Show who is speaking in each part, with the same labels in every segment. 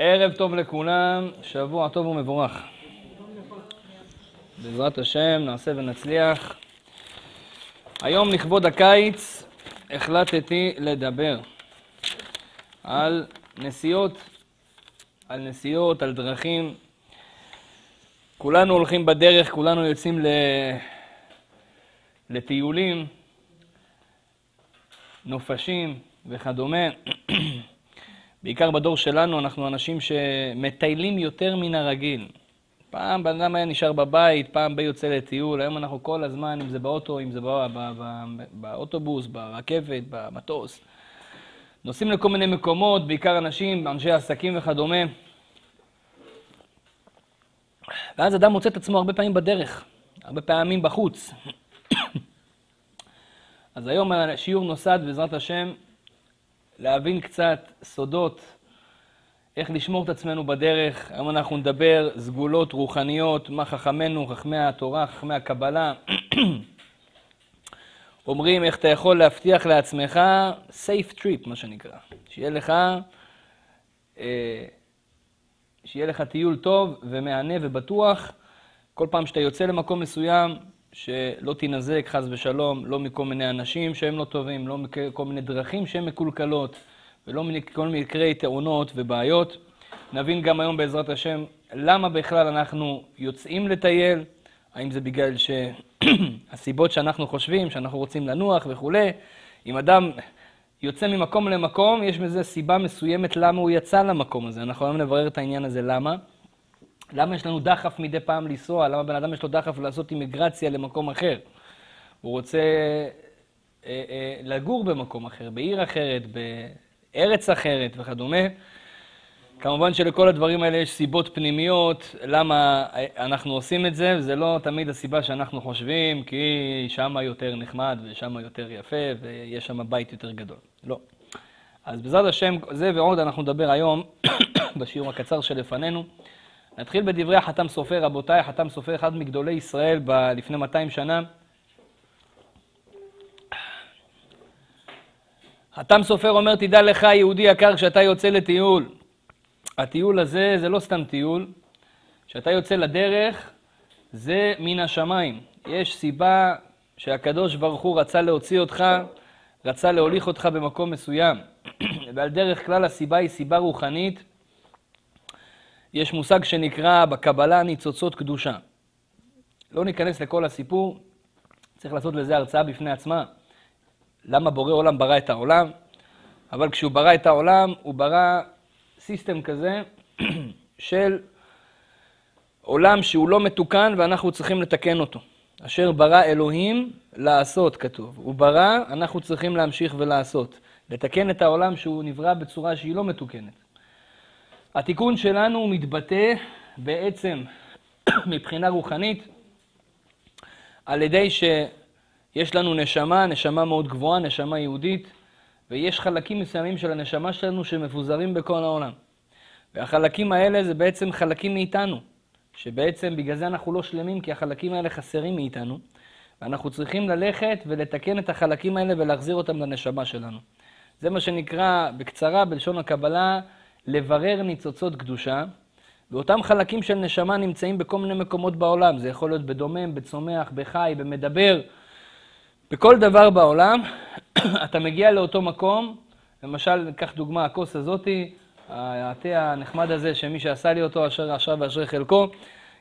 Speaker 1: ערב טוב לכולם, שבוע טוב ומבורך. בעזרת השם נעשה ונצליח. היום לכבוד הקיץ החלטתי לדבר על נסיעות, על נסיעות, על דרכים. כולנו הולכים בדרך, כולנו יוצאים ל... לטיולים, נופשים וכדומה. בעיקר בדור שלנו, אנחנו אנשים שמטיילים יותר מן הרגיל. פעם בן אדם היה נשאר בבית, פעם בי יוצא לטיול, היום אנחנו כל הזמן, אם זה באוטו, אם זה בא, בא, בא, באוטובוס, ברכבת, במטוס. נוסעים לכל מיני מקומות, בעיקר אנשים, אנשי עסקים וכדומה. ואז אדם מוצא את עצמו הרבה פעמים בדרך, הרבה פעמים בחוץ. אז היום השיעור נוסד, בעזרת השם, להבין קצת סודות, איך לשמור את עצמנו בדרך. היום אנחנו נדבר סגולות רוחניות, מה חכמינו, חכמי התורה, חכמי הקבלה. אומרים איך אתה יכול להבטיח לעצמך safe trip, מה שנקרא. שיהיה לך, אה, שיהיה לך טיול טוב ומהנה ובטוח. כל פעם שאתה יוצא למקום מסוים, שלא תינזק חס ושלום, לא מכל מיני אנשים שהם לא טובים, לא מכל מיני דרכים שהן מקולקלות, ולא מכל מקרי תאונות ובעיות. נבין גם היום בעזרת השם למה בכלל אנחנו יוצאים לטייל, האם זה בגלל שהסיבות שאנחנו חושבים, שאנחנו רוצים לנוח וכולי. אם אדם יוצא ממקום למקום, יש בזה סיבה מסוימת למה הוא יצא למקום הזה. אנחנו היום נברר את העניין הזה למה. למה יש לנו דחף מדי פעם לנסוע? למה בן אדם יש לו דחף לעשות אימיגרציה למקום אחר? הוא רוצה אה, אה, לגור במקום אחר, בעיר אחרת, בארץ אחרת וכדומה. כמובן שלכל הדברים האלה יש סיבות פנימיות, למה אנחנו עושים את זה, וזה לא תמיד הסיבה שאנחנו חושבים, כי שם יותר נחמד ושם יותר יפה ויש שם בית יותר גדול. לא. אז בעזרת השם, זה ועוד אנחנו נדבר היום בשיעור הקצר שלפנינו. נתחיל בדברי החתם סופר, רבותיי, החתם סופר אחד מגדולי ישראל ב- לפני 200 שנה. חתם סופר אומר, תדע לך, יהודי יקר, כשאתה יוצא לטיול, הטיול הזה זה לא סתם טיול, כשאתה יוצא לדרך, זה מן השמיים. יש סיבה שהקדוש ברוך הוא רצה להוציא אותך, רצה להוליך אותך במקום מסוים. ועל דרך כלל הסיבה היא סיבה רוחנית, יש מושג שנקרא בקבלה ניצוצות קדושה. לא ניכנס לכל הסיפור, צריך לעשות לזה הרצאה בפני עצמה. למה בורא עולם ברא את העולם? אבל כשהוא ברא את העולם, הוא ברא סיסטם כזה של עולם שהוא לא מתוקן ואנחנו צריכים לתקן אותו. אשר ברא אלוהים לעשות, כתוב. הוא ברא, אנחנו צריכים להמשיך ולעשות. לתקן את העולם שהוא נברא בצורה שהיא לא מתוקנת. התיקון שלנו מתבטא בעצם מבחינה רוחנית על ידי שיש לנו נשמה, נשמה מאוד גבוהה, נשמה יהודית, ויש חלקים מסוימים של הנשמה שלנו שמפוזרים בכל העולם. והחלקים האלה זה בעצם חלקים מאיתנו, שבעצם בגלל זה אנחנו לא שלמים, כי החלקים האלה חסרים מאיתנו, ואנחנו צריכים ללכת ולתקן את החלקים האלה ולהחזיר אותם לנשמה שלנו. זה מה שנקרא בקצרה בלשון הקבלה לברר ניצוצות קדושה, ואותם חלקים של נשמה נמצאים בכל מיני מקומות בעולם. זה יכול להיות בדומם, בצומח, בחי, במדבר, בכל דבר בעולם. אתה מגיע לאותו מקום, למשל, ניקח דוגמה, הכוס הזאתי, התה הנחמד הזה, שמי שעשה לי אותו, אשר אשר ואשרי חלקו,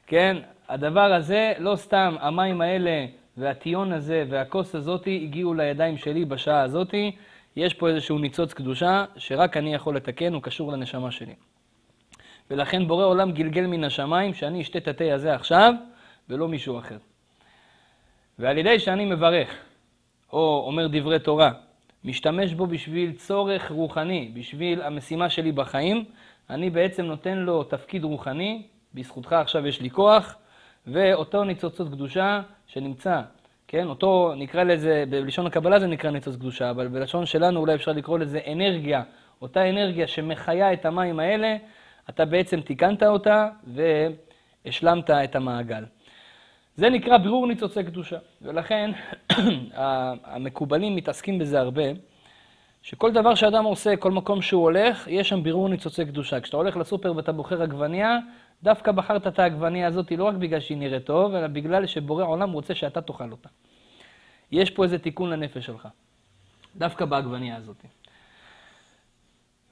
Speaker 1: כן? הדבר הזה, לא סתם המים האלה והטיון הזה והכוס הזאתי הגיעו לידיים שלי בשעה הזאתי, יש פה איזשהו ניצוץ קדושה שרק אני יכול לתקן, הוא קשור לנשמה שלי. ולכן בורא עולם גלגל מן השמיים שאני אשתה את התה הזה עכשיו ולא מישהו אחר. ועל ידי שאני מברך, או אומר דברי תורה, משתמש בו בשביל צורך רוחני, בשביל המשימה שלי בחיים, אני בעצם נותן לו תפקיד רוחני, בזכותך עכשיו יש לי כוח, ואותו ניצוצות קדושה שנמצא כן, אותו, נקרא לזה, בלשון הקבלה זה נקרא ניצוץ קדושה, אבל בלשון שלנו אולי אפשר לקרוא לזה אנרגיה. אותה אנרגיה שמחיה את המים האלה, אתה בעצם תיקנת אותה והשלמת את המעגל. זה נקרא בירור ניצוצי קדושה, ולכן המקובלים מתעסקים בזה הרבה, שכל דבר שאדם עושה, כל מקום שהוא הולך, יש שם בירור ניצוצי קדושה. כשאתה הולך לסופר ואתה בוחר עגבנייה, דווקא בחרת את העגבנייה הזאת לא רק בגלל שהיא נראית טוב, אלא בגלל שבורא עולם רוצה שאתה תאכל אותה. יש פה איזה תיקון לנפש שלך, דווקא בעגבנייה הזאת.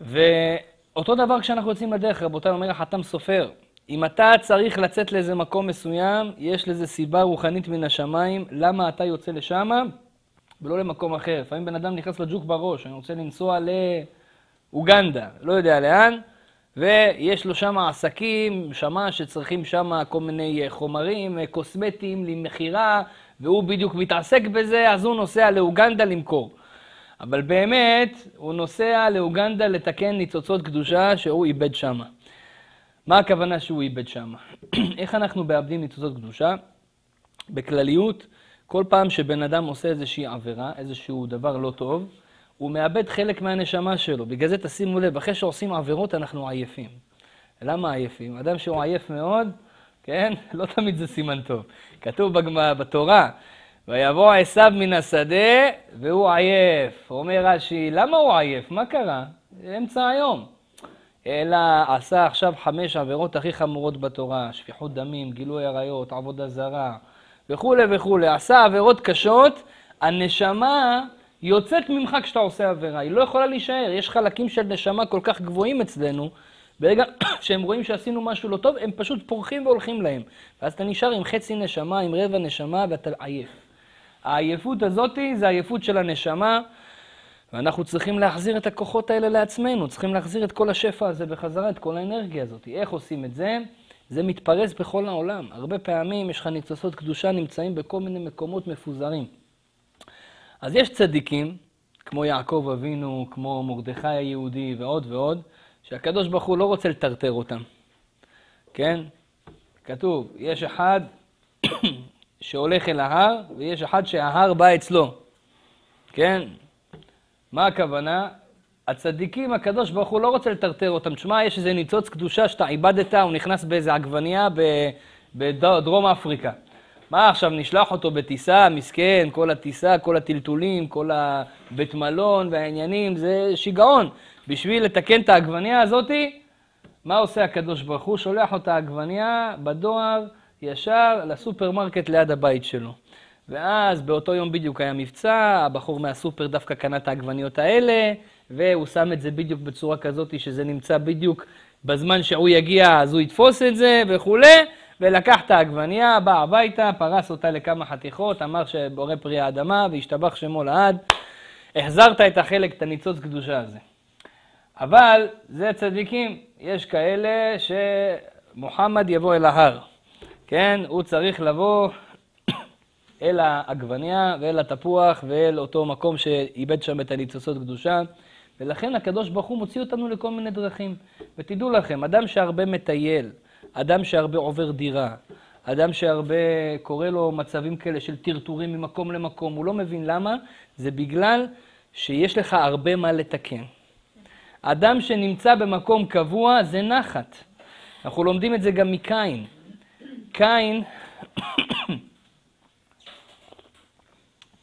Speaker 1: ואותו דבר כשאנחנו יוצאים לדרך, רבותיי, אומר החתם סופר, אם אתה צריך לצאת לאיזה מקום מסוים, יש לזה סיבה רוחנית מן השמיים, למה אתה יוצא לשם ולא למקום אחר. לפעמים בן אדם נכנס לג'וק בראש, אני רוצה לנסוע לאוגנדה, לא יודע לאן, ויש לו שם עסקים, שמע שצריכים שם כל מיני חומרים קוסמטיים למכירה, והוא בדיוק מתעסק בזה, אז הוא נוסע לאוגנדה למכור. אבל באמת, הוא נוסע לאוגנדה לתקן ניצוצות קדושה שהוא איבד שם. מה הכוונה שהוא איבד שם? איך אנחנו מאבדים ניצוצות קדושה? בכלליות, כל פעם שבן אדם עושה איזושהי עבירה, איזשהו דבר לא טוב, הוא מאבד חלק מהנשמה שלו. בגלל זה תשימו לב, אחרי שעושים עבירות אנחנו עייפים. למה עייפים? אדם שהוא עייף מאוד, כן? לא תמיד זה סימן טוב. כתוב בתורה, ויבוא עשיו מן השדה והוא עייף. אומר רש"י, למה הוא עייף? מה קרה? אמצע היום. אלא עשה עכשיו חמש עבירות הכי חמורות בתורה, שפיכות דמים, גילוי עריות, עבודה זרה וכולי וכולי. עשה עבירות קשות, הנשמה יוצאת ממך כשאתה עושה עבירה, היא לא יכולה להישאר. יש חלקים של נשמה כל כך גבוהים אצלנו, ברגע שהם רואים שעשינו משהו לא טוב, הם פשוט פורחים והולכים להם. ואז אתה נשאר עם חצי נשמה, עם רבע נשמה, ואתה עייף. העייפות הזאתי זה העייפות של הנשמה, ואנחנו צריכים להחזיר את הכוחות האלה לעצמנו, צריכים להחזיר את כל השפע הזה בחזרה, את כל האנרגיה הזאת. איך עושים את זה? זה מתפרס בכל העולם. הרבה פעמים יש לך ניצוצות קדושה נמצאים בכל מיני מקומות מפוזרים. אז יש צדיקים, כמו יעקב אבינו, כמו מרדכי היהודי ועוד ועוד, שהקדוש ברוך הוא לא רוצה לטרטר אותם, כן? כתוב, יש אחד שהולך אל ההר, ויש אחד שההר בא אצלו, כן? מה הכוונה? הצדיקים, הקדוש ברוך הוא לא רוצה לטרטר אותם. תשמע, יש איזה ניצוץ קדושה שאתה איבדת, הוא נכנס באיזה עגבנייה בדרום אפריקה. מה עכשיו, נשלח אותו בטיסה, מסכן, כל הטיסה, כל הטלטולים, כל הבית מלון והעניינים, זה שיגעון. בשביל לתקן את העגבנייה הזאתי, מה עושה הקדוש ברוך הוא? שולח אותה עגבנייה בדואר ישר לסופרמרקט ליד הבית שלו. ואז באותו יום בדיוק היה מבצע, הבחור מהסופר דווקא קנה את העגבניות האלה, והוא שם את זה בדיוק בצורה כזאת שזה נמצא בדיוק בזמן שהוא יגיע, אז הוא יתפוס את זה וכולי, ולקח את העגבנייה, בא הביתה, פרס אותה לכמה חתיכות, אמר שבורא פרי האדמה והשתבח שמו לעד. החזרת את החלק, את הניצוץ קדושה הזה. אבל זה צדיקים, יש כאלה שמוחמד יבוא אל ההר, כן? הוא צריך לבוא אל העגבניה ואל התפוח ואל אותו מקום שאיבד שם את הניצוצות קדושה. ולכן הקדוש ברוך הוא מוציא אותנו לכל מיני דרכים. ותדעו לכם, אדם שהרבה מטייל, אדם שהרבה עובר דירה, אדם שהרבה קורה לו מצבים כאלה של טרטורים ממקום למקום, הוא לא מבין למה, זה בגלל שיש לך הרבה מה לתקן. אדם שנמצא במקום קבוע זה נחת. אנחנו לומדים את זה גם מקין. קין,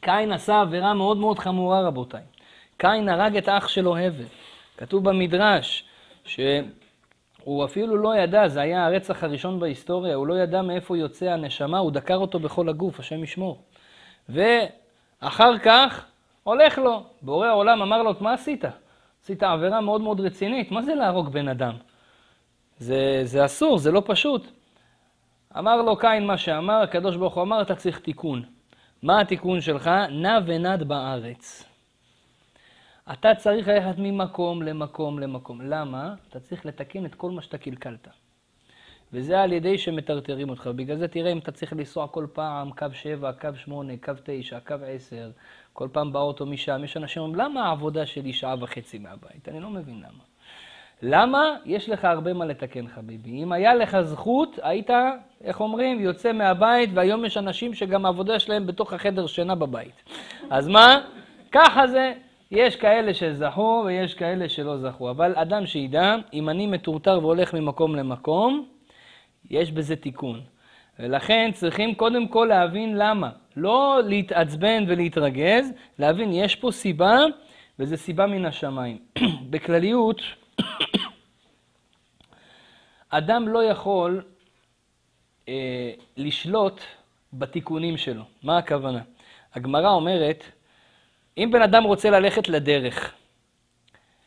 Speaker 1: קין עשה עבירה מאוד מאוד חמורה, רבותיי. קין הרג את אח שלו הבל. כתוב במדרש שהוא אפילו לא ידע, זה היה הרצח הראשון בהיסטוריה, הוא לא ידע מאיפה יוצא הנשמה, הוא דקר אותו בכל הגוף, השם ישמור. ואחר כך הולך לו, בורא העולם אמר לו, מה עשית? עשית עבירה מאוד מאוד רצינית, מה זה להרוג בן אדם? זה, זה אסור, זה לא פשוט. אמר לו קין מה שאמר, הקדוש ברוך הוא אמר, אתה צריך תיקון. מה התיקון שלך? נע ונד בארץ. אתה צריך ללכת ממקום למקום למקום. למה? אתה צריך לתקן את כל מה שאתה קלקלת. וזה על ידי שמטרטרים אותך. בגלל זה תראה אם אתה צריך לנסוע כל פעם קו 7, קו 8, קו 9, קו 10, כל פעם באוטו משם, יש אנשים שאומרים, למה העבודה שלי שעה וחצי מהבית? אני לא מבין למה. למה? יש לך הרבה מה לתקן, חביבי. אם היה לך זכות, היית, איך אומרים, יוצא מהבית, והיום יש אנשים שגם העבודה שלהם בתוך החדר שינה בבית. אז מה? ככה זה. יש כאלה שזכו ויש כאלה שלא זכו, אבל אדם שידע, אם אני מטורטר והולך ממקום למקום, יש בזה תיקון. ולכן צריכים קודם כל להבין למה. לא להתעצבן ולהתרגז, להבין, יש פה סיבה, וזו סיבה מן השמיים. בכלליות, אדם לא יכול אה, לשלוט בתיקונים שלו. מה הכוונה? הגמרא אומרת, אם בן אדם רוצה ללכת לדרך,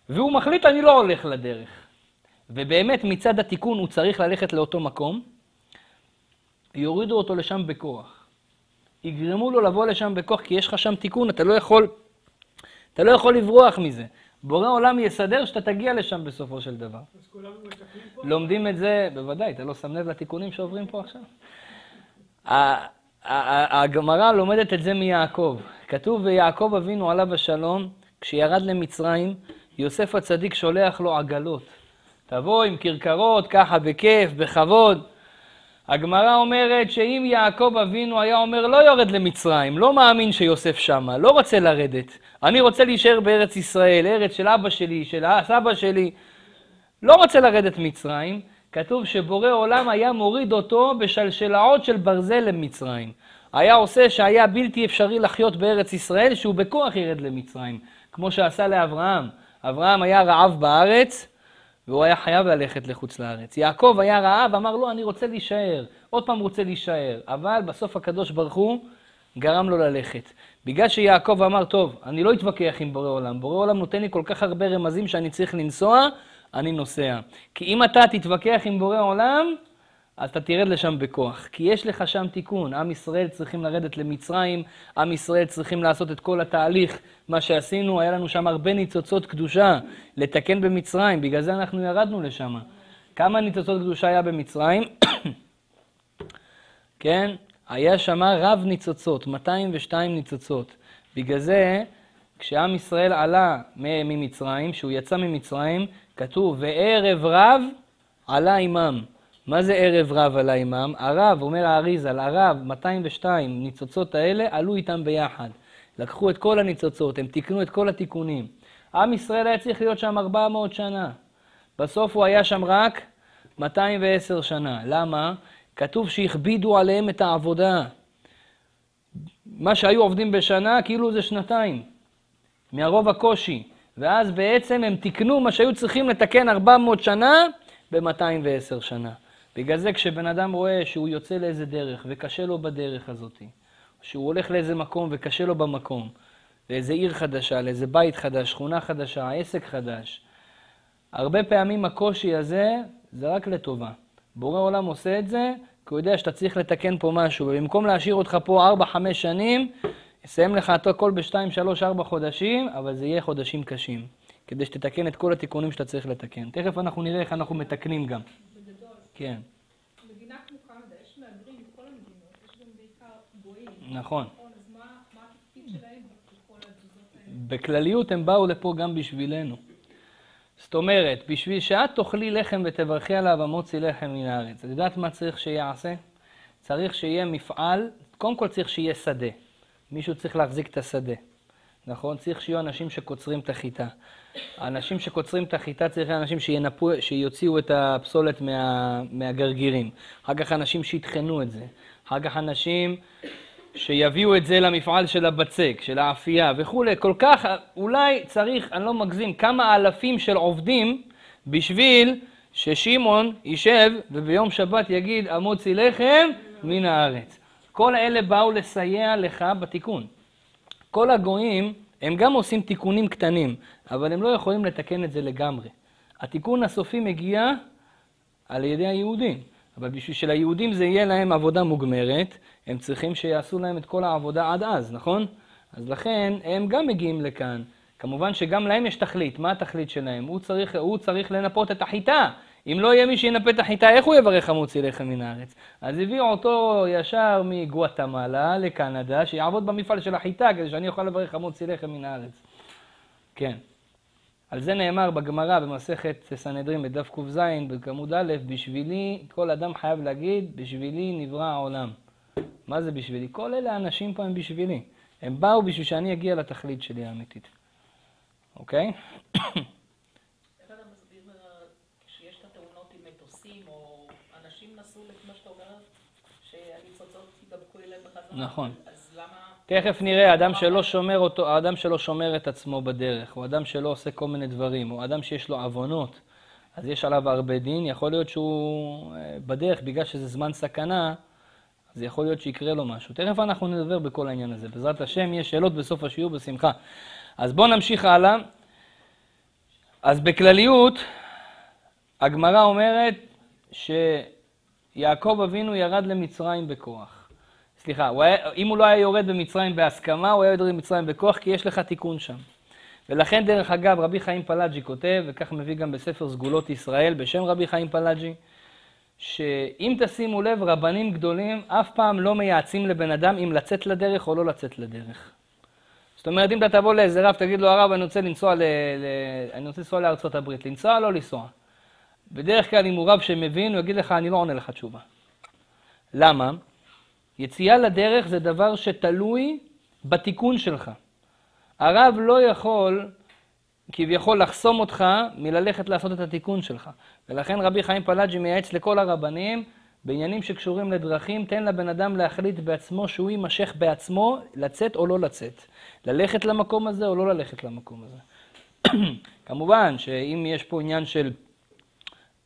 Speaker 1: והוא מחליט, אני לא הולך לדרך, ובאמת מצד התיקון הוא צריך ללכת לאותו מקום, יורידו אותו לשם בכוח. יגרמו לו לבוא לשם בכוח, כי יש לך שם תיקון, אתה לא יכול, אתה לא יכול לברוח מזה. בורא עולם יסדר שאתה תגיע לשם בסופו של דבר.
Speaker 2: אז כולנו מתקנים פה?
Speaker 1: לומדים את זה, בוודאי, אתה לא שם לב לתיקונים שעוברים פה עכשיו? הגמרא לומדת את זה מיעקב. כתוב, ויעקב אבינו עליו השלום, כשירד למצרים, יוסף הצדיק שולח לו עגלות. תבוא עם כרכרות, ככה בכיף, בכבוד. הגמרא אומרת שאם יעקב אבינו היה אומר לא יורד למצרים, לא מאמין שיוסף שמה, לא רוצה לרדת, אני רוצה להישאר בארץ ישראל, ארץ של אבא שלי, של סבא שלי, לא רוצה לרדת מצרים, כתוב שבורא עולם היה מוריד אותו בשלשלאות של ברזל למצרים. היה עושה שהיה בלתי אפשרי לחיות בארץ ישראל, שהוא בכוח ירד למצרים, כמו שעשה לאברהם. אברהם היה רעב בארץ, והוא היה חייב ללכת לחוץ לארץ. יעקב היה רעב, אמר לו, אני רוצה להישאר. עוד פעם רוצה להישאר. אבל בסוף הקדוש ברוך הוא גרם לו ללכת. בגלל שיעקב אמר, טוב, אני לא אתווכח עם בורא עולם. בורא עולם נותן לי כל כך הרבה רמזים שאני צריך לנסוע, אני נוסע. כי אם אתה תתווכח עם בורא עולם, אז אתה תרד לשם בכוח. כי יש לך שם תיקון. עם ישראל צריכים לרדת למצרים, עם ישראל צריכים לעשות את כל התהליך. מה שעשינו, היה לנו שם הרבה ניצוצות קדושה לתקן במצרים, בגלל זה אנחנו ירדנו לשם. כמה ניצוצות קדושה היה במצרים? כן? היה שם רב ניצוצות, 202 ניצוצות. בגלל זה, כשעם ישראל עלה ממצרים, כשהוא יצא ממצרים, כתוב, וערב רב עלה עמם. מה זה ערב רב עלה עמם? הרב, אומר האריזל, הרב, 202 ניצוצות האלה עלו איתם ביחד. לקחו את כל הניצוצות, הם תיקנו את כל התיקונים. עם ישראל היה צריך להיות שם 400 שנה. בסוף הוא היה שם רק 210 שנה. למה? כתוב שהכבידו עליהם את העבודה. מה שהיו עובדים בשנה, כאילו זה שנתיים, מהרוב הקושי. ואז בעצם הם תיקנו מה שהיו צריכים לתקן 400 שנה ב-210 שנה. בגלל זה כשבן אדם רואה שהוא יוצא לאיזה דרך וקשה לו בדרך הזאת, שהוא הולך לאיזה מקום וקשה לו במקום, לאיזה עיר חדשה, לאיזה בית חדש, שכונה חדשה, עסק חדש, הרבה פעמים הקושי הזה זה רק לטובה. בורא עולם עושה את זה כי הוא יודע שאתה צריך לתקן פה משהו, ובמקום להשאיר אותך פה 4-5 שנים, יסיים לך את הכל ב-2, 3, 4 חודשים, אבל זה יהיה חודשים קשים, כדי שתתקן את כל התיקונים שאתה צריך לתקן. תכף אנחנו נראה איך אנחנו מתקנים גם. כן,
Speaker 3: מדינה כמו קנדה, יש מהגרים מכל המדינות, יש גם בעיקר גויים.
Speaker 1: נכון.
Speaker 3: נכון, אז מה התפקיד שלהם בכל התזוזות האלה?
Speaker 1: בכלליות הם באו לפה גם בשבילנו. זאת אומרת, בשביל שאת תאכלי לחם ותברכי עליו המוציא לחם מן הארץ. את יודעת מה צריך שיעשה? צריך שיהיה מפעל, קודם כל צריך שיהיה שדה. מישהו צריך להחזיק את השדה, נכון? צריך שיהיו אנשים שקוצרים את החיטה. האנשים שקוצרים את החיטה צריך אנשים שינפו, שיוציאו את הפסולת מה, מהגרגירים. אחר כך אנשים שיטחנו את זה. אחר כך אנשים שיביאו את זה למפעל של הבצק, של האפייה וכולי. כל כך, אולי צריך, אני לא מגזים, כמה אלפים של עובדים בשביל ששמעון יישב וביום שבת יגיד המוציא לחם מן הארץ. כל אלה באו לסייע לך בתיקון. כל הגויים, הם גם עושים תיקונים קטנים, אבל הם לא יכולים לתקן את זה לגמרי. התיקון הסופי מגיע על ידי היהודים. אבל בשביל שליהודים זה יהיה להם עבודה מוגמרת, הם צריכים שיעשו להם את כל העבודה עד אז, נכון? אז לכן הם גם מגיעים לכאן. כמובן שגם להם יש תכלית. מה התכלית שלהם? הוא צריך, הוא צריך לנפות את החיטה. אם לא יהיה מי שינפה את החיטה, איך הוא יברך המוציא לחם מן הארץ? אז הביאו אותו ישר מגואטמלה לקנדה, שיעבוד במפעל של החיטה, כדי שאני אוכל לברך המוציא לחם מן הארץ. כן. על זה נאמר בגמרא במסכת סנהדרין בדף ק"ז בעמוד א', בשבילי, כל אדם חייב להגיד, בשבילי נברא העולם. מה זה בשבילי? כל אלה האנשים פה הם בשבילי. הם באו בשביל שאני אגיע לתכלית שלי האמיתית. אוקיי? נכון. תכף נראה, האדם שלא שומר אותו, האדם שלא שומר את עצמו בדרך, או אדם שלא עושה כל מיני דברים, או אדם שיש לו עוונות, אז יש עליו הרבה דין, יכול להיות שהוא אה, בדרך, בגלל שזה זמן סכנה, אז יכול להיות שיקרה לו משהו. תכף אנחנו נדבר בכל העניין הזה. בעזרת השם, יש שאלות בסוף השיעור בשמחה. אז בואו נמשיך הלאה. אז בכלליות, הגמרא אומרת שיעקב אבינו ירד למצרים בכוח. סליחה, הוא היה, אם הוא לא היה יורד במצרים בהסכמה, הוא היה יורד במצרים בכוח, כי יש לך תיקון שם. ולכן, דרך אגב, רבי חיים פלאג'י כותב, וכך מביא גם בספר סגולות ישראל, בשם רבי חיים פלאג'י, שאם תשימו לב, רבנים גדולים אף פעם לא מייעצים לבן אדם אם לצאת לדרך או לא לצאת לדרך. זאת אומרת, אם אתה תבוא לאיזה רב, תגיד לו, הרב, אני רוצה לנסוע, ל... ל... אני רוצה לנסוע לארצות הברית, לנסוע או לא לנסוע? בדרך כלל, אם הוא רב שמבין, הוא יגיד לך, אני לא עונה לך תשובה. למה? יציאה לדרך זה דבר שתלוי בתיקון שלך. הרב לא יכול כביכול לחסום אותך מללכת לעשות את התיקון שלך. ולכן רבי חיים פלאג'י מייעץ לכל הרבנים, בעניינים שקשורים לדרכים, תן לבן אדם להחליט בעצמו שהוא יימשך בעצמו לצאת או לא לצאת. ללכת למקום הזה או לא ללכת למקום הזה. כמובן שאם יש פה עניין של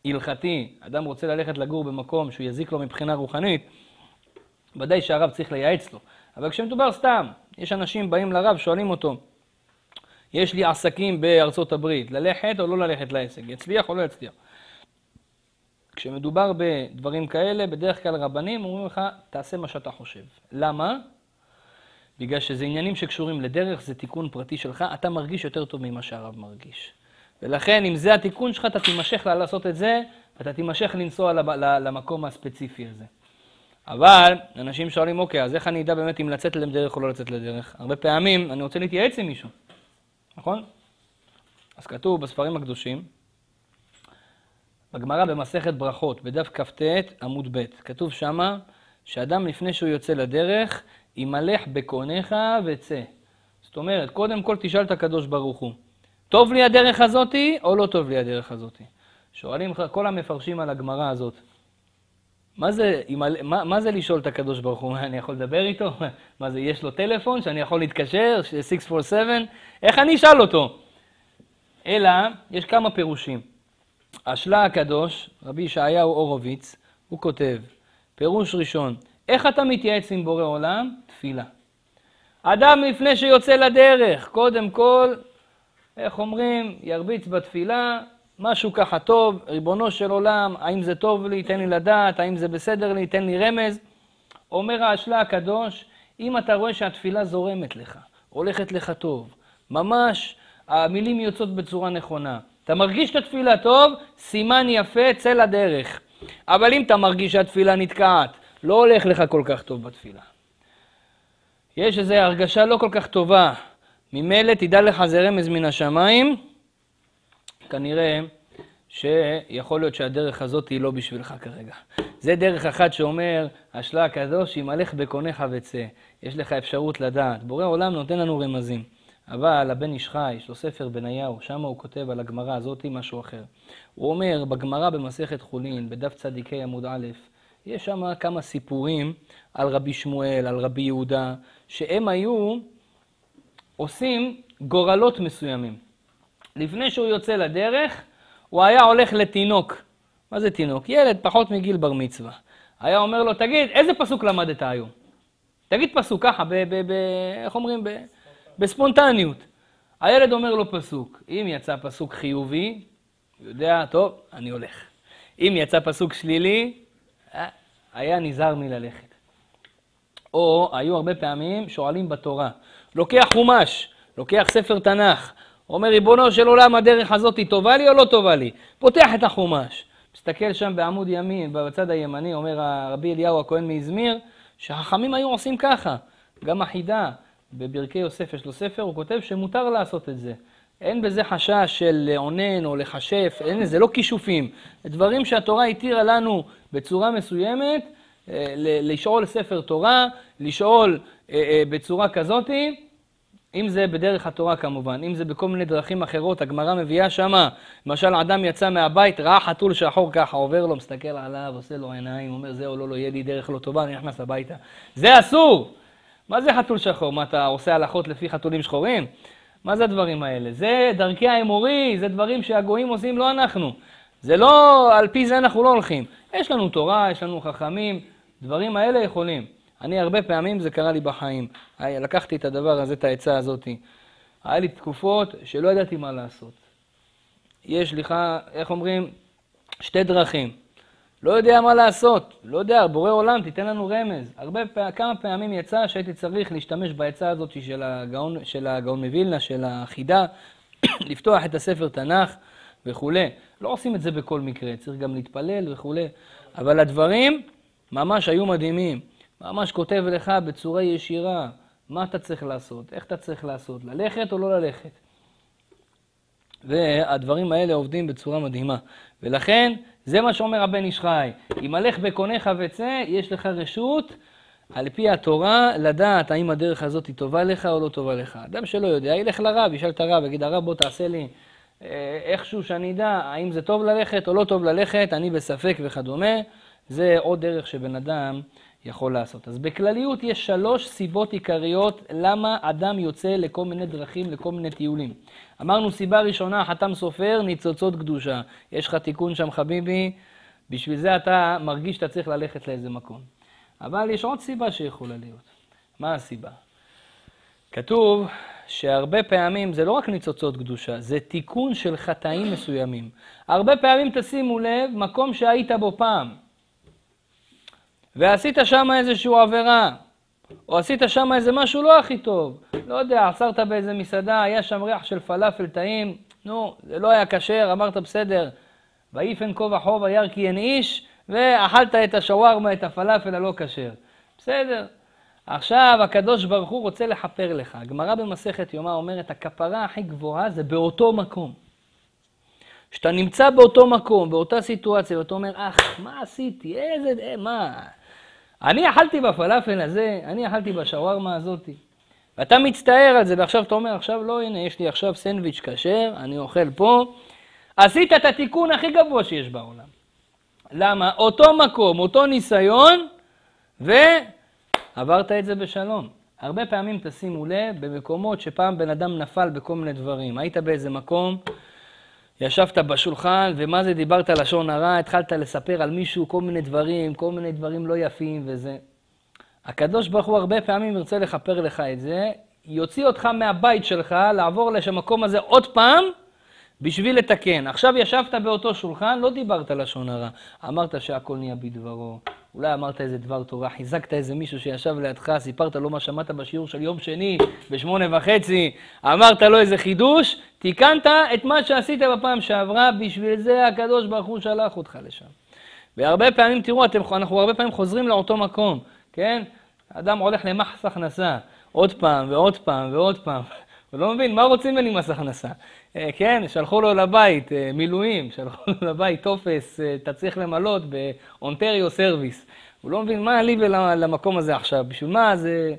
Speaker 1: הלכתי, אדם רוצה ללכת לגור במקום שהוא יזיק לו מבחינה רוחנית, ודאי שהרב צריך לייעץ לו. אבל כשמדובר סתם, יש אנשים באים לרב, שואלים אותו, יש לי עסקים בארצות הברית, ללכת או לא ללכת לעסק, יצליח או לא יצליח. כשמדובר בדברים כאלה, בדרך כלל רבנים אומרים לך, תעשה מה שאתה חושב. למה? בגלל שזה עניינים שקשורים לדרך, זה תיקון פרטי שלך, אתה מרגיש יותר טוב ממה שהרב מרגיש. ולכן, אם זה התיקון שלך, אתה תימשך לעשות את זה, ואתה תימשך לנסוע למקום הספציפי הזה. אבל אנשים שואלים, אוקיי, אז איך אני אדע באמת אם לצאת לדרך או לא לצאת לדרך? הרבה פעמים אני רוצה להתייעץ עם מישהו, נכון? אז כתוב בספרים הקדושים, בגמרא במסכת ברכות, בדף כ"ט עמוד ב', כתוב שמה שאדם לפני שהוא יוצא לדרך, ימלך בקונך וצא. זאת אומרת, קודם כל תשאל את הקדוש ברוך הוא, טוב לי הדרך הזאתי או לא טוב לי הדרך הזאתי? שואלים כל המפרשים על הגמרא הזאת, מה זה, מה, מה זה לשאול את הקדוש ברוך הוא? אני יכול לדבר איתו? מה זה, יש לו טלפון שאני יכול להתקשר? 647? איך אני אשאל אותו? אלא, יש כמה פירושים. השלה הקדוש, רבי ישעיהו הורוביץ, הוא כותב, פירוש ראשון, איך אתה מתייעץ עם בורא עולם? תפילה. אדם לפני שיוצא לדרך, קודם כל, איך אומרים, ירביץ בתפילה, משהו ככה טוב, ריבונו של עולם, האם זה טוב לי, תן לי לדעת, האם זה בסדר לי, תן לי רמז. אומר האשלה הקדוש, אם אתה רואה שהתפילה זורמת לך, הולכת לך טוב, ממש המילים יוצאות בצורה נכונה, אתה מרגיש את התפילה טוב, סימן יפה, צא לדרך. אבל אם אתה מרגיש שהתפילה נתקעת, לא הולך לך כל כך טוב בתפילה. יש איזו הרגשה לא כל כך טובה, ממילא תדע לך זה רמז מן השמיים, כנראה שיכול להיות שהדרך הזאת היא לא בשבילך כרגע. זה דרך אחת שאומר, השלה הקדוש, ימלך בקונך וצא. יש לך אפשרות לדעת. בורא עולם נותן לנו רמזים. אבל הבן איש חי, יש לו ספר בניהו, שם הוא כותב על הגמרא הזאת משהו אחר. הוא אומר, בגמרא במסכת חולין, בדף צדיקי עמוד א', יש שם כמה סיפורים על רבי שמואל, על רבי יהודה, שהם היו עושים גורלות מסוימים. לפני שהוא יוצא לדרך, הוא היה הולך לתינוק. מה זה תינוק? ילד פחות מגיל בר מצווה. היה אומר לו, תגיד, איזה פסוק למדת היום? תגיד פסוק ככה, ב, ב, ב, איך אומרים? ב, בספונטניות. הילד אומר לו פסוק. אם יצא פסוק חיובי, יודע, טוב, אני הולך. אם יצא פסוק שלילי, אה, היה נזהר מללכת. או היו הרבה פעמים שואלים בתורה. לוקח חומש, לוקח ספר תנ"ך, אומר, ריבונו של עולם, הדרך הזאת היא טובה לי או לא טובה לי? פותח את החומש. מסתכל שם בעמוד ימין, בצד הימני, אומר רבי אליהו הכהן מאזמיר, שהחכמים היו עושים ככה. גם החידה, בברכי יוסף יש לו ספר, הוא כותב שמותר לעשות את זה. אין בזה חשש של לעונן או לחשף, אין, זה לא כישופים. דברים שהתורה התירה לנו בצורה מסוימת, אה, לשאול ספר תורה, לשאול אה, אה, בצורה כזאתי, אם זה בדרך התורה כמובן, אם זה בכל מיני דרכים אחרות, הגמרא מביאה שמה, למשל אדם יצא מהבית, ראה חתול שחור ככה, עובר לו, מסתכל עליו, עושה לו עיניים, אומר זהו, לא, לא, יהיה לי דרך לא טובה, אני נכנס הביתה. זה אסור! מה זה חתול שחור? מה, אתה עושה הלכות לפי חתולים שחורים? מה זה הדברים האלה? זה דרכי האמורי, זה דברים שהגויים עושים, לא אנחנו. זה לא, על פי זה אנחנו לא הולכים. יש לנו תורה, יש לנו חכמים, דברים האלה יכולים. אני הרבה פעמים, זה קרה לי בחיים. לקחתי את הדבר הזה, את העצה הזאת. היה לי תקופות שלא ידעתי מה לעשות. יש לך, איך אומרים, שתי דרכים. לא יודע מה לעשות, לא יודע, בורא עולם, תיתן לנו רמז. הרבה פעמים, כמה פעמים יצא שהייתי צריך להשתמש בעצה הזאת של הגאון, של הגאון מווילנה, של החידה, לפתוח את הספר תנ"ך וכולי. לא עושים את זה בכל מקרה, צריך גם להתפלל וכולי. אבל הדברים ממש היו מדהימים. ממש כותב לך בצורה ישירה מה אתה צריך לעשות, איך אתה צריך לעשות, ללכת או לא ללכת. והדברים האלה עובדים בצורה מדהימה. ולכן, זה מה שאומר הבן איש חי. אם הלך בקונך וצא, יש לך רשות, על פי התורה, לדעת האם הדרך הזאת היא טובה לך או לא טובה לך. אדם שלא יודע, ילך לרב, ישאל את הרב, יגיד, הרב, בוא תעשה לי אה, איכשהו שאני אדע האם זה טוב ללכת או לא טוב ללכת, אני בספק וכדומה. זה עוד דרך שבן אדם יכול לעשות. אז בכלליות יש שלוש סיבות עיקריות למה אדם יוצא לכל מיני דרכים, לכל מיני טיולים. אמרנו סיבה ראשונה, חתם סופר, ניצוצות קדושה. יש לך תיקון שם חביבי, בשביל זה אתה מרגיש שאתה צריך ללכת לאיזה מקום. אבל יש עוד סיבה שיכולה להיות. מה הסיבה? כתוב שהרבה פעמים זה לא רק ניצוצות קדושה, זה תיקון של חטאים מסוימים. הרבה פעמים תשימו לב, מקום שהיית בו פעם, ועשית שם איזושהי עבירה, או עשית שם איזה משהו לא הכי טוב, לא יודע, עצרת באיזה מסעדה, היה שם ריח של פלאפל טעים, נו, זה לא היה כשר, אמרת בסדר, ויפן כה וכה וירא כי אין איש, ואכלת את השווארמה, את הפלאפל הלא כשר. בסדר. עכשיו הקדוש ברוך הוא רוצה לכפר לך. הגמרא במסכת יומא אומרת, הכפרה הכי גבוהה זה באותו מקום. כשאתה נמצא באותו מקום, באותה סיטואציה, ואתה אומר, אך, מה עשיתי? איזה, מה? אני אכלתי בפלאפל הזה, אני אכלתי בשווארמה הזאת. ואתה מצטער על זה, ועכשיו אתה אומר, עכשיו לא, הנה, יש לי עכשיו סנדוויץ' כשר, אני אוכל פה. עשית את התיקון הכי גבוה שיש בעולם. למה? אותו מקום, אותו ניסיון, ועברת את זה בשלום. הרבה פעמים תשימו לב, במקומות שפעם בן אדם נפל בכל מיני דברים. היית באיזה מקום, ישבת בשולחן, ומה זה דיברת לשון הרע, התחלת לספר על מישהו כל מיני דברים, כל מיני דברים לא יפים וזה. הקדוש ברוך הוא הרבה פעמים ירצה לכפר לך את זה, יוציא אותך מהבית שלך, לעבור למקום הזה עוד פעם, בשביל לתקן. עכשיו ישבת באותו שולחן, לא דיברת לשון הרע. אמרת שהכל נהיה בדברו. אולי אמרת איזה דבר תורה, חיזקת איזה מישהו שישב לידך, סיפרת לו מה שמעת בשיעור של יום שני, בשמונה וחצי, אמרת לו איזה חידוש, תיקנת את מה שעשית בפעם שעברה, בשביל זה הקדוש ברוך הוא שלח אותך לשם. והרבה פעמים, תראו, אתם, אנחנו הרבה פעמים חוזרים לאותו מקום, כן? אדם הולך למחס הכנסה, עוד פעם ועוד פעם ועוד פעם. הוא לא מבין, מה רוצים ממני מס הכנסה? אה, כן, שלחו לו לבית אה, מילואים, שלחו לו לבית טופס, אתה צריך למלות ב Ontario Service. הוא לא מבין מה לי ולמקום הזה עכשיו, בשביל מה זה...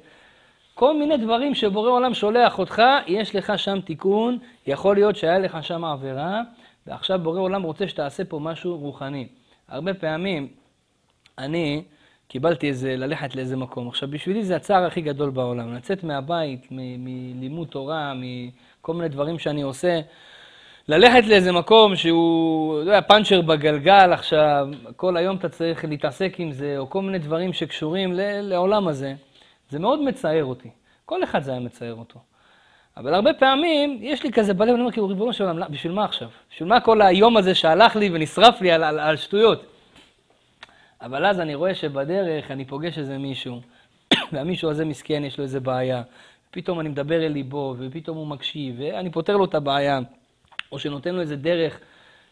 Speaker 1: כל מיני דברים שבורא עולם שולח אותך, יש לך שם תיקון, יכול להיות שהיה לך שם עבירה, ועכשיו בורא עולם רוצה שתעשה פה משהו רוחני. הרבה פעמים אני קיבלתי איזה, ללכת לאיזה מקום. עכשיו, בשבילי זה הצער הכי גדול בעולם, לצאת מהבית, מלימוד תורה, מכל מיני דברים שאני עושה, ללכת לאיזה מקום שהוא, לא יודע, פאנצ'ר בגלגל עכשיו, כל היום אתה צריך להתעסק עם זה, או כל מיני דברים שקשורים לעולם הזה, זה מאוד מצער אותי. כל אחד זה היה מצער אותו. אבל הרבה פעמים, יש לי כזה בלב, אני אומר, כאילו, ריבונו של עולם, בשביל מה עכשיו? בשביל מה כל היום הזה שהלך לי ונשרף לי על, על, על שטויות? אבל אז אני רואה שבדרך אני פוגש איזה מישהו, והמישהו הזה מסכן, יש לו איזה בעיה. פתאום אני מדבר אל ליבו, ופתאום הוא מקשיב, ואני פותר לו את הבעיה, או שנותן לו איזה דרך.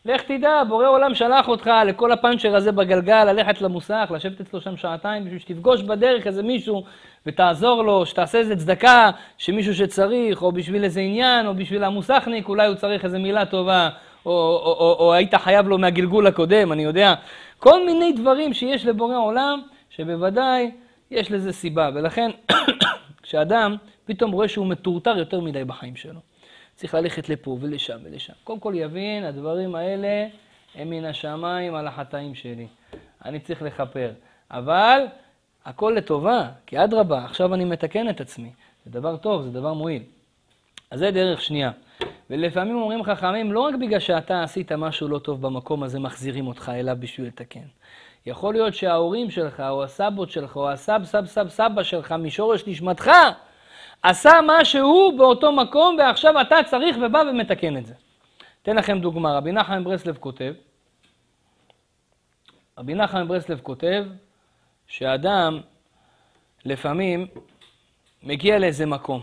Speaker 1: לך תדע, בורא עולם שלח אותך לכל הפאנצ'ר הזה בגלגל, ללכת למוסך, לשבת אצלו שם שעתיים, בשביל שתפגוש בדרך איזה מישהו ותעזור לו, שתעשה איזה צדקה, שמישהו שצריך, או בשביל איזה עניין, או בשביל המוסכניק, אולי הוא צריך איזה מילה טובה, או, או, או, או היית חייב לו מהגלגול הקודם, אני יודע. כל מיני דברים שיש לבורא עולם, שבוודאי יש לזה סיבה. ולכן, כשאדם פתאום רואה שהוא מטורטר יותר מדי בחיים שלו, צריך ללכת לפה ולשם ולשם. קודם כל יבין, הדברים האלה הם מן השמיים על החטאים שלי. אני צריך לכפר. אבל הכל לטובה, כי אדרבה, עכשיו אני מתקן את עצמי. זה דבר טוב, זה דבר מועיל. אז זה דרך שנייה. ולפעמים אומרים חכמים, לא רק בגלל שאתה עשית משהו לא טוב במקום הזה, מחזירים אותך אליו בשביל לתקן. יכול להיות שההורים שלך, או הסבות שלך, או הסב סב סב סבא שלך, משורש נשמתך, עשה משהו באותו מקום, ועכשיו אתה צריך ובא ומתקן את זה. אתן לכם דוגמה, רבי נחמן ברסלב כותב, רבי נחמן ברסלב כותב שאדם לפעמים מגיע לאיזה מקום,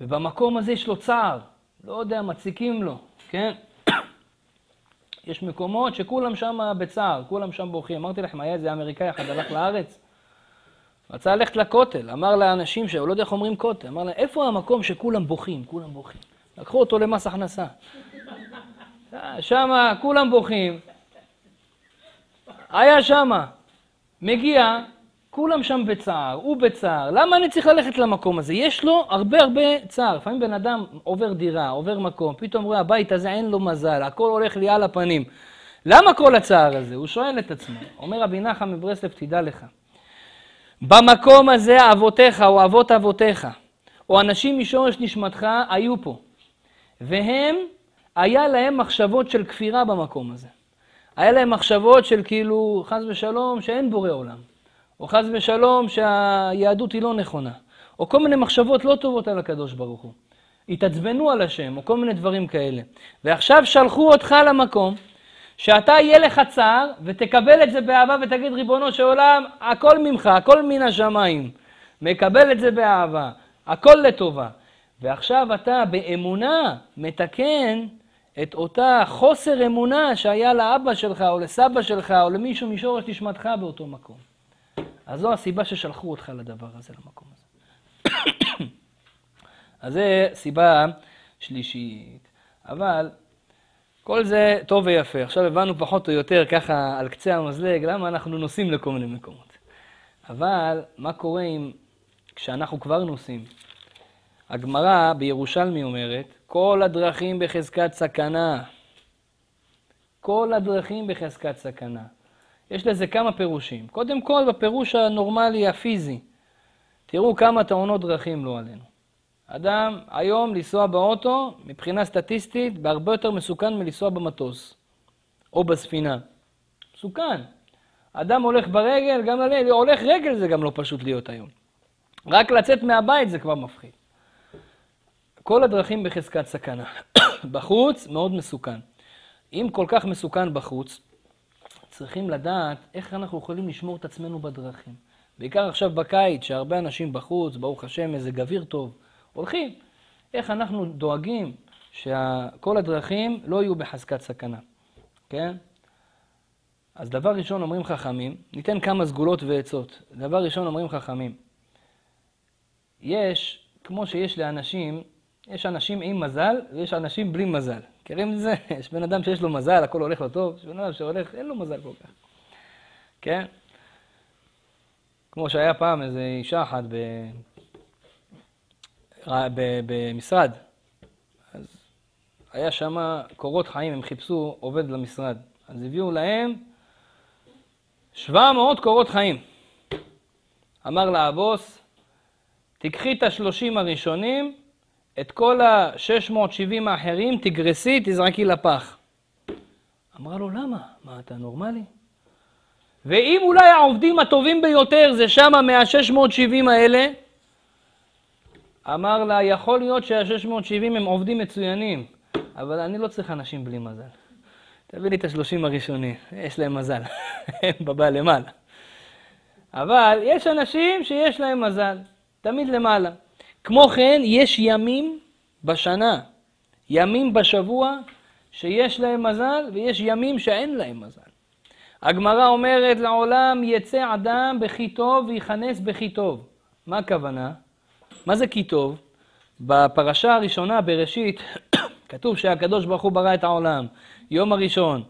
Speaker 1: ובמקום הזה יש לו צער, לא יודע, מציקים לו, כן? יש מקומות שכולם שם בצער, כולם שם בוכים. אמרתי לכם, היה איזה אמריקאי אחד הלך לארץ, רצה ללכת לכותל, אמר לאנשים שהוא לא יודע איך אומרים כותל, אמר להם, איפה המקום שכולם בוכים, כולם בוכים? לקחו אותו למס הכנסה. שם כולם בוכים. היה שמה. מגיע, כולם שם בצער, הוא בצער. למה אני צריך ללכת למקום הזה? יש לו הרבה הרבה צער. לפעמים בן אדם עובר דירה, עובר מקום, פתאום רואה הבית הזה אין לו מזל, הכל הולך לי על הפנים. למה כל הצער הזה? הוא שואל את עצמו. אומר רבי נחם מברסלב, תדע לך. במקום הזה אבותיך או אבות אבותיך, או אנשים משורש נשמתך היו פה. והם, היה להם מחשבות של כפירה במקום הזה. היה להם מחשבות של כאילו, חס ושלום, שאין בורא עולם. או חס ושלום שהיהדות היא לא נכונה. או כל מיני מחשבות לא טובות על הקדוש ברוך הוא. התעצבנו על השם, או כל מיני דברים כאלה. ועכשיו שלחו אותך למקום שאתה יהיה לך צער, ותקבל את זה באהבה ותגיד, ריבונו של עולם, הכל ממך, הכל מן השמיים. מקבל את זה באהבה, הכל לטובה. ועכשיו אתה באמונה מתקן את אותה חוסר אמונה שהיה לאבא שלך, או לסבא שלך, או למישהו משורש נשמתך באותו מקום. אז זו הסיבה ששלחו אותך לדבר הזה, למקום הזה. אז זה סיבה שלישית. אבל כל זה טוב ויפה. עכשיו הבנו פחות או יותר ככה על קצה המזלג למה אנחנו נוסעים לכל מיני מקומות. אבל מה קורה אם כשאנחנו כבר נוסעים? הגמרא בירושלמי אומרת, כל הדרכים בחזקת סכנה. כל הדרכים בחזקת סכנה. יש לזה כמה פירושים. קודם כל, בפירוש הנורמלי, הפיזי. תראו כמה תאונות דרכים לא עלינו. אדם, היום לנסוע באוטו, מבחינה סטטיסטית, בהרבה יותר מסוכן מלנסוע במטוס או בספינה. מסוכן. אדם הולך ברגל, גם ללכת, הולך רגל זה גם לא פשוט להיות היום. רק לצאת מהבית זה כבר מפחיד. כל הדרכים בחזקת סכנה. בחוץ, מאוד מסוכן. אם כל כך מסוכן בחוץ, צריכים לדעת איך אנחנו יכולים לשמור את עצמנו בדרכים. בעיקר עכשיו בקיץ, שהרבה אנשים בחוץ, ברוך השם, איזה גביר טוב, הולכים. איך אנחנו דואגים שכל הדרכים לא יהיו בחזקת סכנה, כן? אז דבר ראשון אומרים חכמים, ניתן כמה סגולות ועצות. דבר ראשון אומרים חכמים, יש, כמו שיש לאנשים, יש אנשים עם מזל ויש אנשים בלי מזל. מכירים את זה? יש בן אדם שיש לו מזל, הכל הולך לו טוב, יש בן אדם שהולך, אין לו מזל כל כך. כן? כמו שהיה פעם איזו אישה אחת ב... ב... במשרד, אז היה שם קורות חיים, הם חיפשו עובד למשרד. אז הביאו להם 700 קורות חיים. אמר לה הבוס, תיקחי את השלושים הראשונים, את כל ה-670 האחרים תגרסי, תזרקי לפח. אמרה לו, למה? מה, אתה נורמלי? ואם אולי העובדים הטובים ביותר זה שמה מה-670 האלה, אמר לה, יכול להיות שה-670 הם עובדים מצוינים, אבל אני לא צריך אנשים בלי מזל. תביא לי את השלושים הראשונים, יש להם מזל, הם בבא למעלה. אבל יש אנשים שיש להם מזל, תמיד למעלה. כמו כן, יש ימים בשנה, ימים בשבוע, שיש להם מזל, ויש ימים שאין להם מזל. הגמרא אומרת, לעולם יצא אדם בכי טוב ויכנס בכי טוב. מה הכוונה? מה זה כי טוב? בפרשה הראשונה, בראשית, כתוב שהקדוש ברוך הוא ברא את העולם. יום הראשון,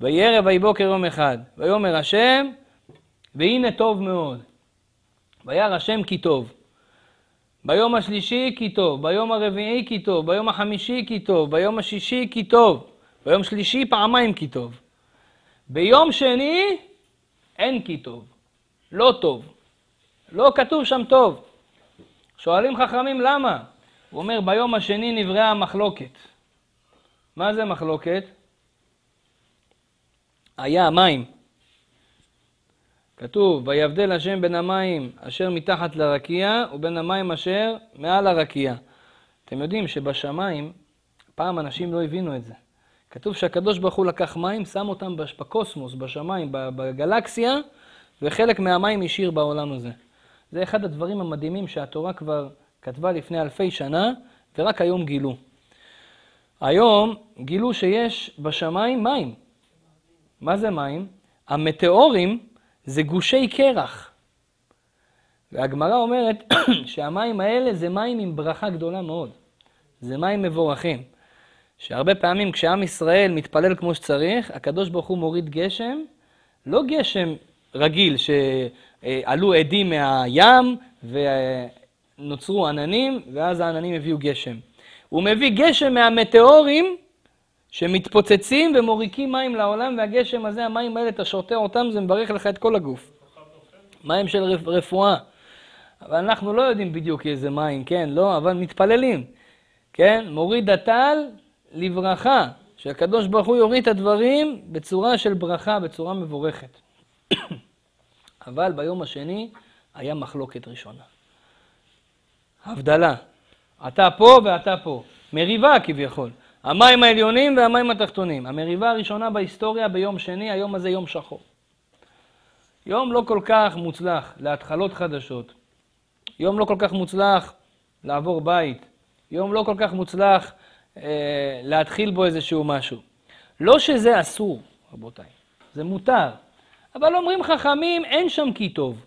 Speaker 1: ויהי ערב ויהי בוקר יום אחד. ויאמר השם, והנה טוב מאוד. וירא השם כי טוב. ביום השלישי כי טוב, ביום הרביעי כי טוב, ביום החמישי כי טוב, ביום השישי כי טוב, ביום שלישי פעמיים כי טוב. ביום שני אין כי טוב. לא טוב. לא כתוב שם טוב. שואלים חכמים למה? הוא אומר, ביום השני נבראה המחלוקת. מה זה מחלוקת? היה מים. כתוב, ויבדל השם בין המים אשר מתחת לרקיע ובין המים אשר מעל הרקיע. אתם יודעים שבשמיים, פעם אנשים לא הבינו את זה. כתוב שהקדוש ברוך הוא לקח מים, שם אותם בקוסמוס, בשמיים, בגלקסיה, וחלק מהמים השאיר בעולם הזה. זה אחד הדברים המדהימים שהתורה כבר כתבה לפני אלפי שנה, ורק היום גילו. היום גילו שיש בשמיים מים. מה זה מים? המטאורים זה גושי קרח. והגמרא אומרת שהמים האלה זה מים עם ברכה גדולה מאוד. זה מים מבורכים. שהרבה פעמים כשעם ישראל מתפלל כמו שצריך, הקדוש ברוך הוא מוריד גשם, לא גשם רגיל שעלו עדים מהים ונוצרו עננים, ואז העננים הביאו גשם. הוא מביא גשם מהמטאורים שמתפוצצים ומוריקים מים לעולם, והגשם הזה, המים האלה, אתה שותה אותם, זה מברך לך את כל הגוף. מים של רפואה. אבל אנחנו לא יודעים בדיוק איזה מים, כן, לא, אבל מתפללים. כן, מוריד הטל לברכה, שהקדוש ברוך הוא יוריד את הדברים בצורה של ברכה, בצורה מבורכת. אבל ביום השני היה מחלוקת ראשונה. הבדלה. אתה פה ואתה פה. מריבה כביכול. המים העליונים והמים התחתונים. המריבה הראשונה בהיסטוריה ביום שני, היום הזה יום שחור. יום לא כל כך מוצלח להתחלות חדשות. יום לא כל כך מוצלח לעבור בית. יום לא כל כך מוצלח אה, להתחיל בו איזשהו משהו. לא שזה אסור, רבותיי, זה מותר. אבל אומרים חכמים, אין שם כי טוב.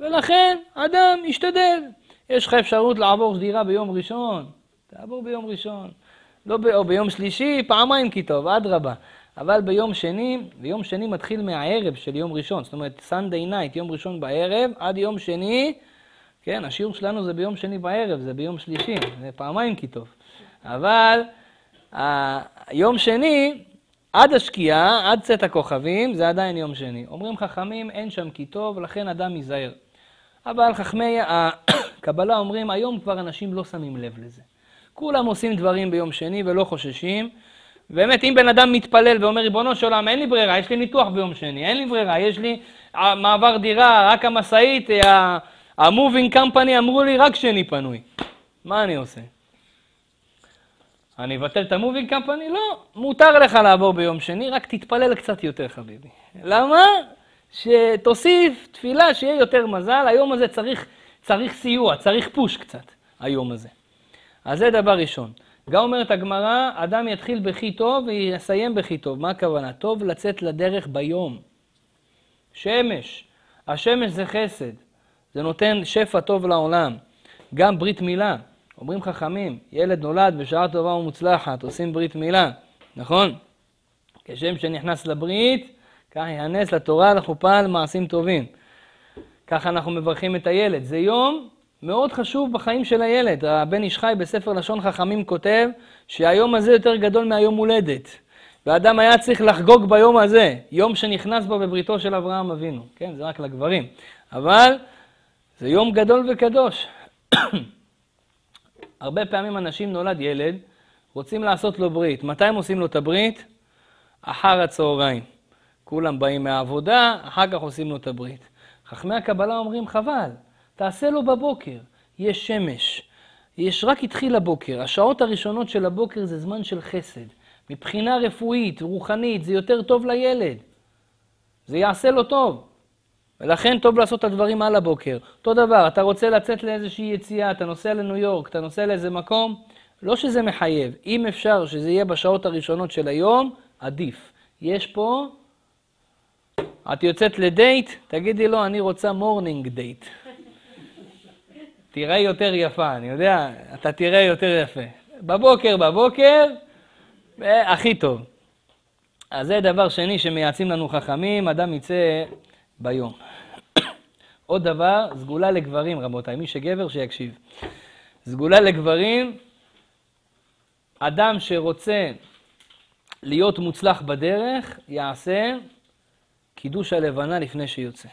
Speaker 1: ולכן, אדם ישתדל. יש לך אפשרות לעבור דירה ביום ראשון, תעבור ביום ראשון. לא ב... או ביום שלישי, פעמיים כי טוב, אדרבה. אבל ביום שני, ויום שני מתחיל מהערב של יום ראשון, זאת אומרת, Sunday night, יום ראשון בערב, עד יום שני, כן, השיעור שלנו זה ביום שני בערב, זה ביום שלישי, זה פעמיים כי טוב. אבל יום שני, עד השקיעה, עד צאת הכוכבים, זה עדיין יום שני. אומרים חכמים, אין שם כי טוב, לכן אדם ייזהר. אבל חכמי הקבלה אומרים, היום כבר אנשים לא שמים לב לזה. כולם עושים דברים ביום שני ולא חוששים. באמת, אם בן אדם מתפלל ואומר, ריבונו של עולם, אין לי ברירה, יש לי ניתוח ביום שני, אין לי ברירה, יש לי אה, מעבר דירה, רק המשאית, ה-moving company אמרו לי, רק שני פנוי. מה אני עושה? אני אבטל את המובינג קמפני? לא, מותר לך לעבור ביום שני, רק תתפלל קצת יותר, חביבי. למה? שתוסיף תפילה, שיהיה יותר מזל. היום הזה צריך, צריך סיוע, צריך פוש קצת, היום הזה. אז זה דבר ראשון. גם אומרת הגמרא, אדם יתחיל בכי טוב ויסיים בכי טוב. מה הכוונה? טוב לצאת לדרך ביום. שמש. השמש זה חסד. זה נותן שפע טוב לעולם. גם ברית מילה. אומרים חכמים, ילד נולד בשעה טובה ומוצלחת, עושים ברית מילה, נכון? כשם שנכנס לברית, כך ייכנס לתורה, לחופה, למעשים טובים. ככה אנחנו מברכים את הילד. זה יום מאוד חשוב בחיים של הילד. הבן איש חי בספר לשון חכמים כותב שהיום הזה יותר גדול מהיום הולדת. ואדם היה צריך לחגוג ביום הזה, יום שנכנס בו בבריתו של אברהם אבינו. כן, זה רק לגברים. אבל זה יום גדול וקדוש. הרבה פעמים אנשים נולד ילד, רוצים לעשות לו ברית. מתי הם עושים לו את הברית? אחר הצהריים. כולם באים מהעבודה, אחר כך עושים לו את הברית. חכמי הקבלה אומרים, חבל, תעשה לו בבוקר, יש שמש. יש, רק התחיל הבוקר, השעות הראשונות של הבוקר זה זמן של חסד. מבחינה רפואית, רוחנית, זה יותר טוב לילד. זה יעשה לו טוב. ולכן טוב לעשות את הדברים על הבוקר. אותו דבר, אתה רוצה לצאת לאיזושהי יציאה, אתה נוסע לניו יורק, אתה נוסע לאיזה מקום, לא שזה מחייב. אם אפשר שזה יהיה בשעות הראשונות של היום, עדיף. יש פה, את יוצאת לדייט, תגידי לו, אני רוצה morning date. תראה יותר יפה, אני יודע, אתה תראה יותר יפה. בבוקר, בבוקר, הכי טוב. אז זה דבר שני שמייעצים לנו חכמים, אדם יצא ביום. עוד דבר, סגולה לגברים, רבותיי, מי שגבר שיקשיב. סגולה לגברים, אדם שרוצה להיות מוצלח בדרך, יעשה קידוש הלבנה לפני שיוצא.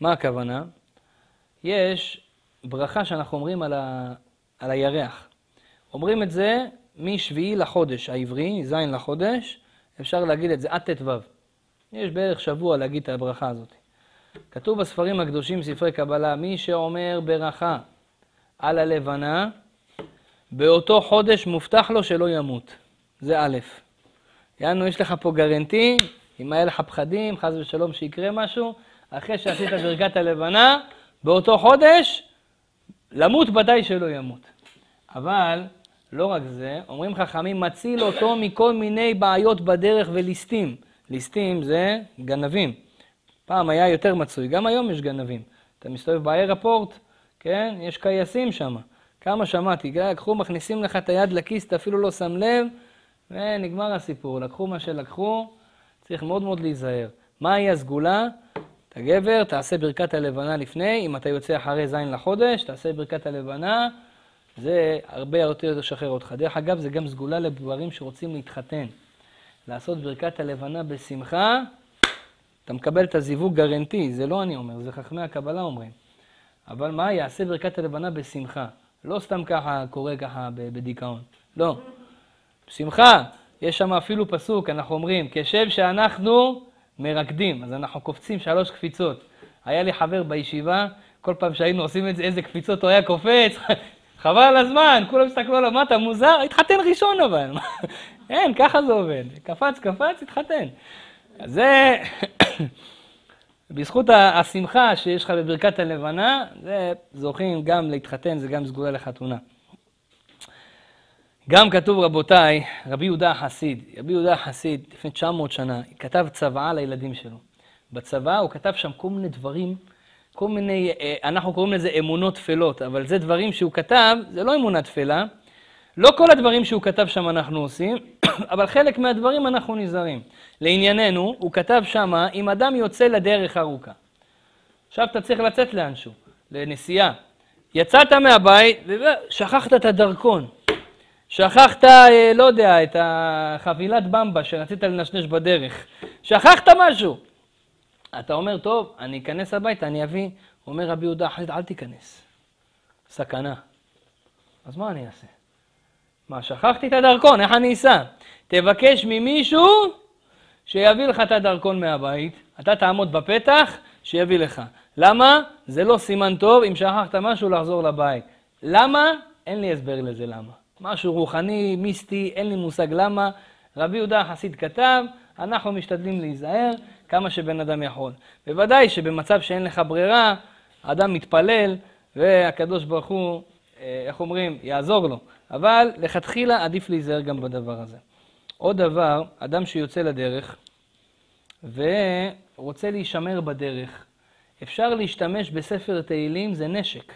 Speaker 1: מה הכוונה? יש ברכה שאנחנו אומרים על, ה... על הירח. אומרים את זה משביעי לחודש העברי, ז' לחודש, אפשר להגיד את זה עד ט"ו. יש בערך שבוע להגיד את הברכה הזאת. כתוב בספרים הקדושים, ספרי קבלה, מי שאומר ברכה על הלבנה, באותו חודש מובטח לו שלא ימות. זה א'. יענו, יש לך פה גרנטי, אם היה לך פחדים, חס ושלום שיקרה משהו, אחרי שעשית ברכת הלבנה, באותו חודש, למות ודאי שלא ימות. אבל לא רק זה, אומרים חכמים, מציל אותו מכל מיני בעיות בדרך וליסטים. ליסטים זה גנבים. פעם היה יותר מצוי, גם היום יש גנבים. אתה מסתובב באיירפורט, כן? יש קייסים שם. כמה שמעתי, לקחו, מכניסים לך את היד לכיס, אתה אפילו לא שם לב, ונגמר הסיפור. לקחו מה שלקחו, צריך מאוד מאוד להיזהר. מהי הסגולה? אתה גבר, תעשה ברכת הלבנה לפני, אם אתה יוצא אחרי זין לחודש, תעשה ברכת הלבנה, זה הרבה יותר ישחרר אותך. דרך אגב, זה גם סגולה לגברים שרוצים להתחתן. לעשות ברכת הלבנה בשמחה, אתה מקבל את הזיווג גרנטי, זה לא אני אומר, זה חכמי הקבלה אומרים. אבל מה, יעשה ברכת הלבנה בשמחה. לא סתם ככה קורה ככה בדיכאון. לא. בשמחה. יש שם אפילו פסוק, אנחנו אומרים, כשם שאנחנו מרקדים, אז אנחנו קופצים שלוש קפיצות. היה לי חבר בישיבה, כל פעם שהיינו עושים את זה, איזה קפיצות הוא היה קופץ, חבל על הזמן, כולם הסתכלו עליו, מה אתה מוזר? התחתן ראשון אבל. אין, ככה זה עובד. קפץ, קפץ, התחתן. זה, בזכות השמחה שיש לך בברכת הלבנה, זה זוכים גם להתחתן, זה גם סגולה לחתונה. גם כתוב, רבותיי, רבי יהודה החסיד, רבי יהודה החסיד, לפני 900 שנה, כתב צוואה לילדים שלו. בצבא הוא כתב שם כל מיני דברים, כל מיני, אה, אנחנו קוראים לזה אמונות טפלות, אבל זה דברים שהוא כתב, זה לא אמונה טפלה. לא כל הדברים שהוא כתב שם אנחנו עושים, אבל חלק מהדברים אנחנו נזהרים. לענייננו, הוא כתב שמה, אם אדם יוצא לדרך ארוכה. עכשיו אתה צריך לצאת לאנשהו, לנסיעה. יצאת מהבית ושכחת את הדרכון. שכחת, אה, לא יודע, את החבילת במבה שרצית לנשנש בדרך. שכחת משהו. אתה אומר, טוב, אני אכנס הביתה, אני אביא. אומר רבי יהודה, אל תיכנס. סכנה. אז מה אני אעשה? מה, שכחתי את הדרכון, איך אני אסע? תבקש ממישהו שיביא לך את הדרכון מהבית, אתה תעמוד בפתח, שיביא לך. למה? זה לא סימן טוב אם שכחת משהו לחזור לבית. למה? אין לי הסבר לזה למה. משהו רוחני, מיסטי, אין לי מושג למה. רבי יהודה החסיד כתב, אנחנו משתדלים להיזהר כמה שבן אדם יכול. בוודאי שבמצב שאין לך ברירה, אדם מתפלל, והקדוש ברוך הוא, אה, איך אומרים, יעזור לו. אבל לכתחילה עדיף להיזהר גם בדבר הזה. עוד דבר, אדם שיוצא לדרך ורוצה להישמר בדרך, אפשר להשתמש בספר תהילים, זה נשק.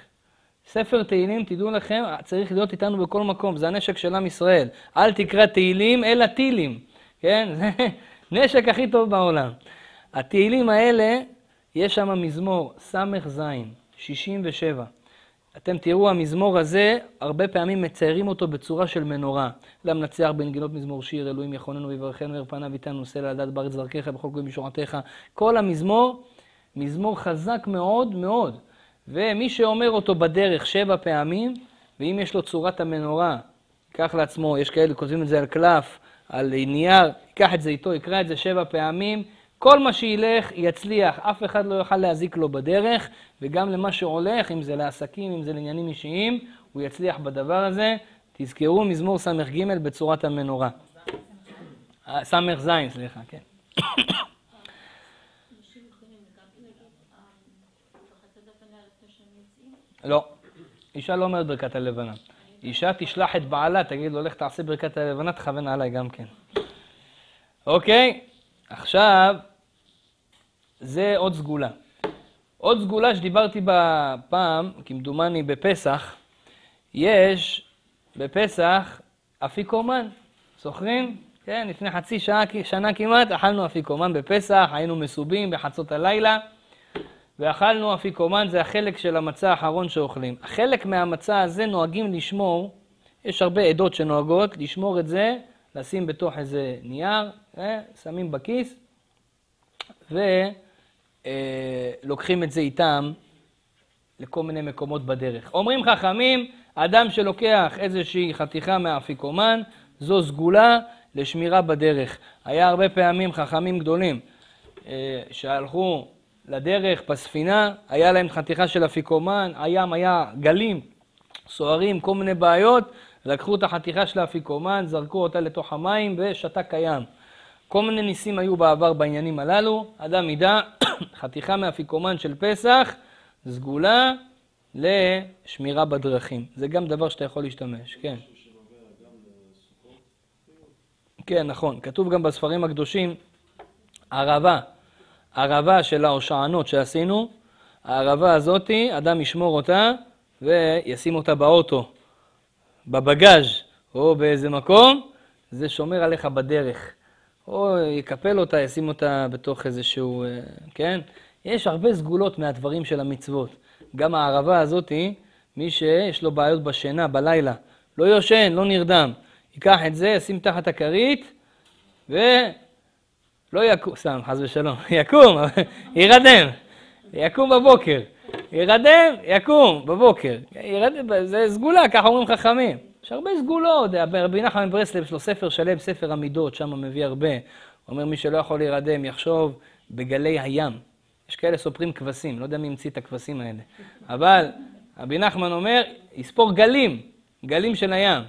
Speaker 1: ספר תהילים, תדעו לכם, צריך להיות איתנו בכל מקום, זה הנשק של עם ישראל. אל תקרא תהילים, אלא טילים, כן? זה נשק הכי טוב בעולם. התהילים האלה, יש שם מזמור ס"ז, 67. אתם תראו, המזמור הזה, הרבה פעמים מציירים אותו בצורה של מנורה. למנצח בנגינות מזמור שיר, אלוהים יכוננו ויברכנו, וירא פניו איתנו, סלע לדעת בארץ דרכך, בכל גוי משורתך. כל המזמור, מזמור חזק מאוד מאוד. ומי שאומר אותו בדרך שבע פעמים, ואם יש לו צורת המנורה, ייקח לעצמו, יש כאלה כותבים את זה על קלף, על נייר, ייקח את זה איתו, יקרא את זה שבע פעמים, כל מה שילך יצליח, אף אחד לא יוכל להזיק לו בדרך, וגם למה שהולך, אם זה לעסקים, אם זה לעניינים אישיים, הוא יצליח בדבר הזה. תזכרו מזמור ס"ג בצורת המנורה. ס"ז, סליחה, כן. לא, אישה לא אומרת ברכת הלבנה. אישה תשלח את בעלה, תגיד לו, לך תעשה ברכת הלבנה, תכוון עליי גם כן. אוקיי? עכשיו, זה עוד סגולה. עוד סגולה שדיברתי בה פעם, כמדומני בפסח, יש בפסח אפיקומן. זוכרים? כן, לפני חצי שעה, שנה כמעט, אכלנו אפיקומן בפסח, היינו מסובים בחצות הלילה, ואכלנו אפיקומן, זה החלק של המצה האחרון שאוכלים. החלק מהמצה הזה נוהגים לשמור, יש הרבה עדות שנוהגות, לשמור את זה, לשים בתוך איזה נייר, אה, שמים בכיס, ו... אה, את זה איתם לכל מיני מקומות בדרך. אומרים חכמים, אדם שלוקח איזושהי חתיכה מהאפיקומן, זו סגולה לשמירה בדרך. היה הרבה פעמים חכמים גדולים אה, שהלכו לדרך בספינה, היה להם חתיכה של אפיקומן, הים היה גלים, סוערים, כל מיני בעיות, לקחו את החתיכה של האפיקומן, זרקו אותה לתוך המים ושתק הים. כל מיני ניסים היו בעבר בעניינים הללו, אדם ידע, חתיכה מאפיקומן של פסח, סגולה לשמירה בדרכים. זה גם דבר שאתה יכול להשתמש, כן. כן, נכון. כתוב גם בספרים הקדושים, ערבה, ערבה של ההושענות שעשינו, הערבה הזאתי, אדם ישמור אותה וישים אותה באוטו, בבגאז' או באיזה מקום, זה שומר עליך בדרך. או יקפל אותה, ישים אותה בתוך איזשהו, אה, כן? יש הרבה סגולות מהדברים של המצוות. גם הערבה הזאתי, מי שיש לו בעיות בשינה, בלילה, לא יושן, לא נרדם, ייקח את זה, ישים תחת הכרית, ולא יקום, סתם, חס ושלום, יקום, יירדם, יקום בבוקר, יירדם, יקום בבוקר, ירדם, זה סגולה, ככה אומרים חכמים. יש הרבה סגולות, רבי נחמן מברסלב יש לו ספר שלם, ספר המידות, שם מביא הרבה. הוא אומר, מי שלא יכול להירדם, יחשוב בגלי הים. יש כאלה סופרים כבשים, לא יודע מי המציא את הכבשים האלה. אבל רבי נחמן אומר, יספור גלים, גלים של הים.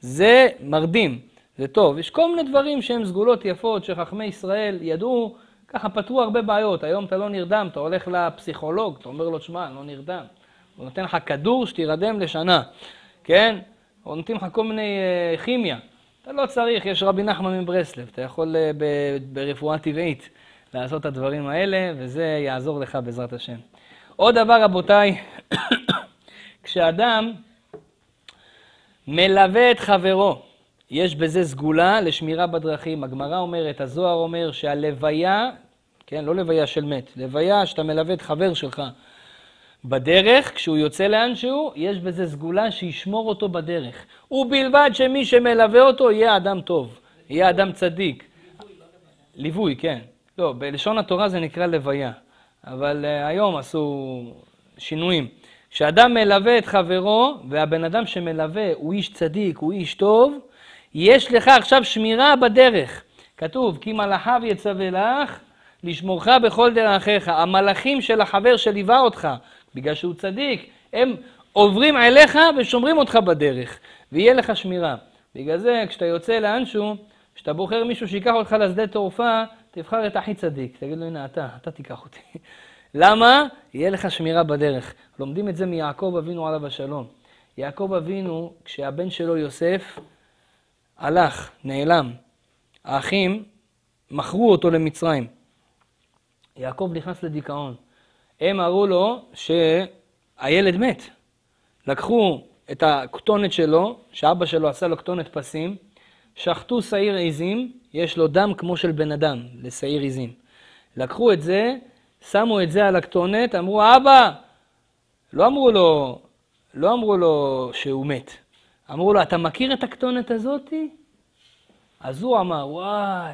Speaker 1: זה מרדים, זה טוב. יש כל מיני דברים שהם סגולות יפות, שחכמי ישראל ידעו, ככה פתרו הרבה בעיות. היום אתה לא נרדם, אתה הולך לפסיכולוג, אתה אומר לו, שמע, אני לא נרדם. הוא נותן לך כדור שתירדם לשנה, כן? או נותנים לך כל מיני uh, כימיה. אתה לא צריך, יש רבי נחמן מברסלב, אתה יכול uh, ב- ברפואה טבעית לעשות את הדברים האלה, וזה יעזור לך בעזרת השם. עוד דבר, רבותיי, כשאדם מלווה את חברו, יש בזה סגולה לשמירה בדרכים. הגמרא אומרת, הזוהר אומר שהלוויה, כן, לא לוויה של מת, לוויה שאתה מלווה את חבר שלך בדרך, כשהוא יוצא לאנשהו, יש בזה סגולה שישמור אותו בדרך. ובלבד שמי שמלווה אותו יהיה אדם טוב, יהיה אדם צדיק. ליווי, כן. לא, בלשון התורה זה נקרא לוויה, אבל uh, היום עשו שינויים. כשאדם מלווה את חברו, והבן אדם שמלווה הוא איש צדיק, הוא איש טוב, יש לך עכשיו שמירה בדרך. כתוב, כי מלאכיו יצווה לך לשמורך בכל דרכיך. המלאכים של החבר שליווה אותך, בגלל שהוא צדיק, הם עוברים אליך ושומרים אותך בדרך, ויהיה לך שמירה. בגלל זה, כשאתה יוצא לאנשהו, כשאתה בוחר מישהו שיקח אותך לשדה תעופה, תבחר את הכי צדיק. תגיד לו, הנה אתה, אתה תיקח אותי. למה? יהיה לך שמירה בדרך. לומדים את זה מיעקב אבינו עליו השלום. יעקב אבינו, כשהבן שלו יוסף הלך, נעלם, האחים מכרו אותו למצרים. יעקב נכנס לדיכאון. הם אמרו לו שהילד מת. לקחו את הכתונת שלו, שאבא שלו עשה לו כתונת פסים, שחטו שעיר עיזים, יש לו דם כמו של בן אדם, לשעיר עיזים. לקחו את זה, שמו את זה על הכתונת, אמרו, אבא! לא אמרו לו, לא אמרו לו שהוא מת. אמרו לו, אתה מכיר את הכתונת הזאתי? אז הוא אמר, וואי,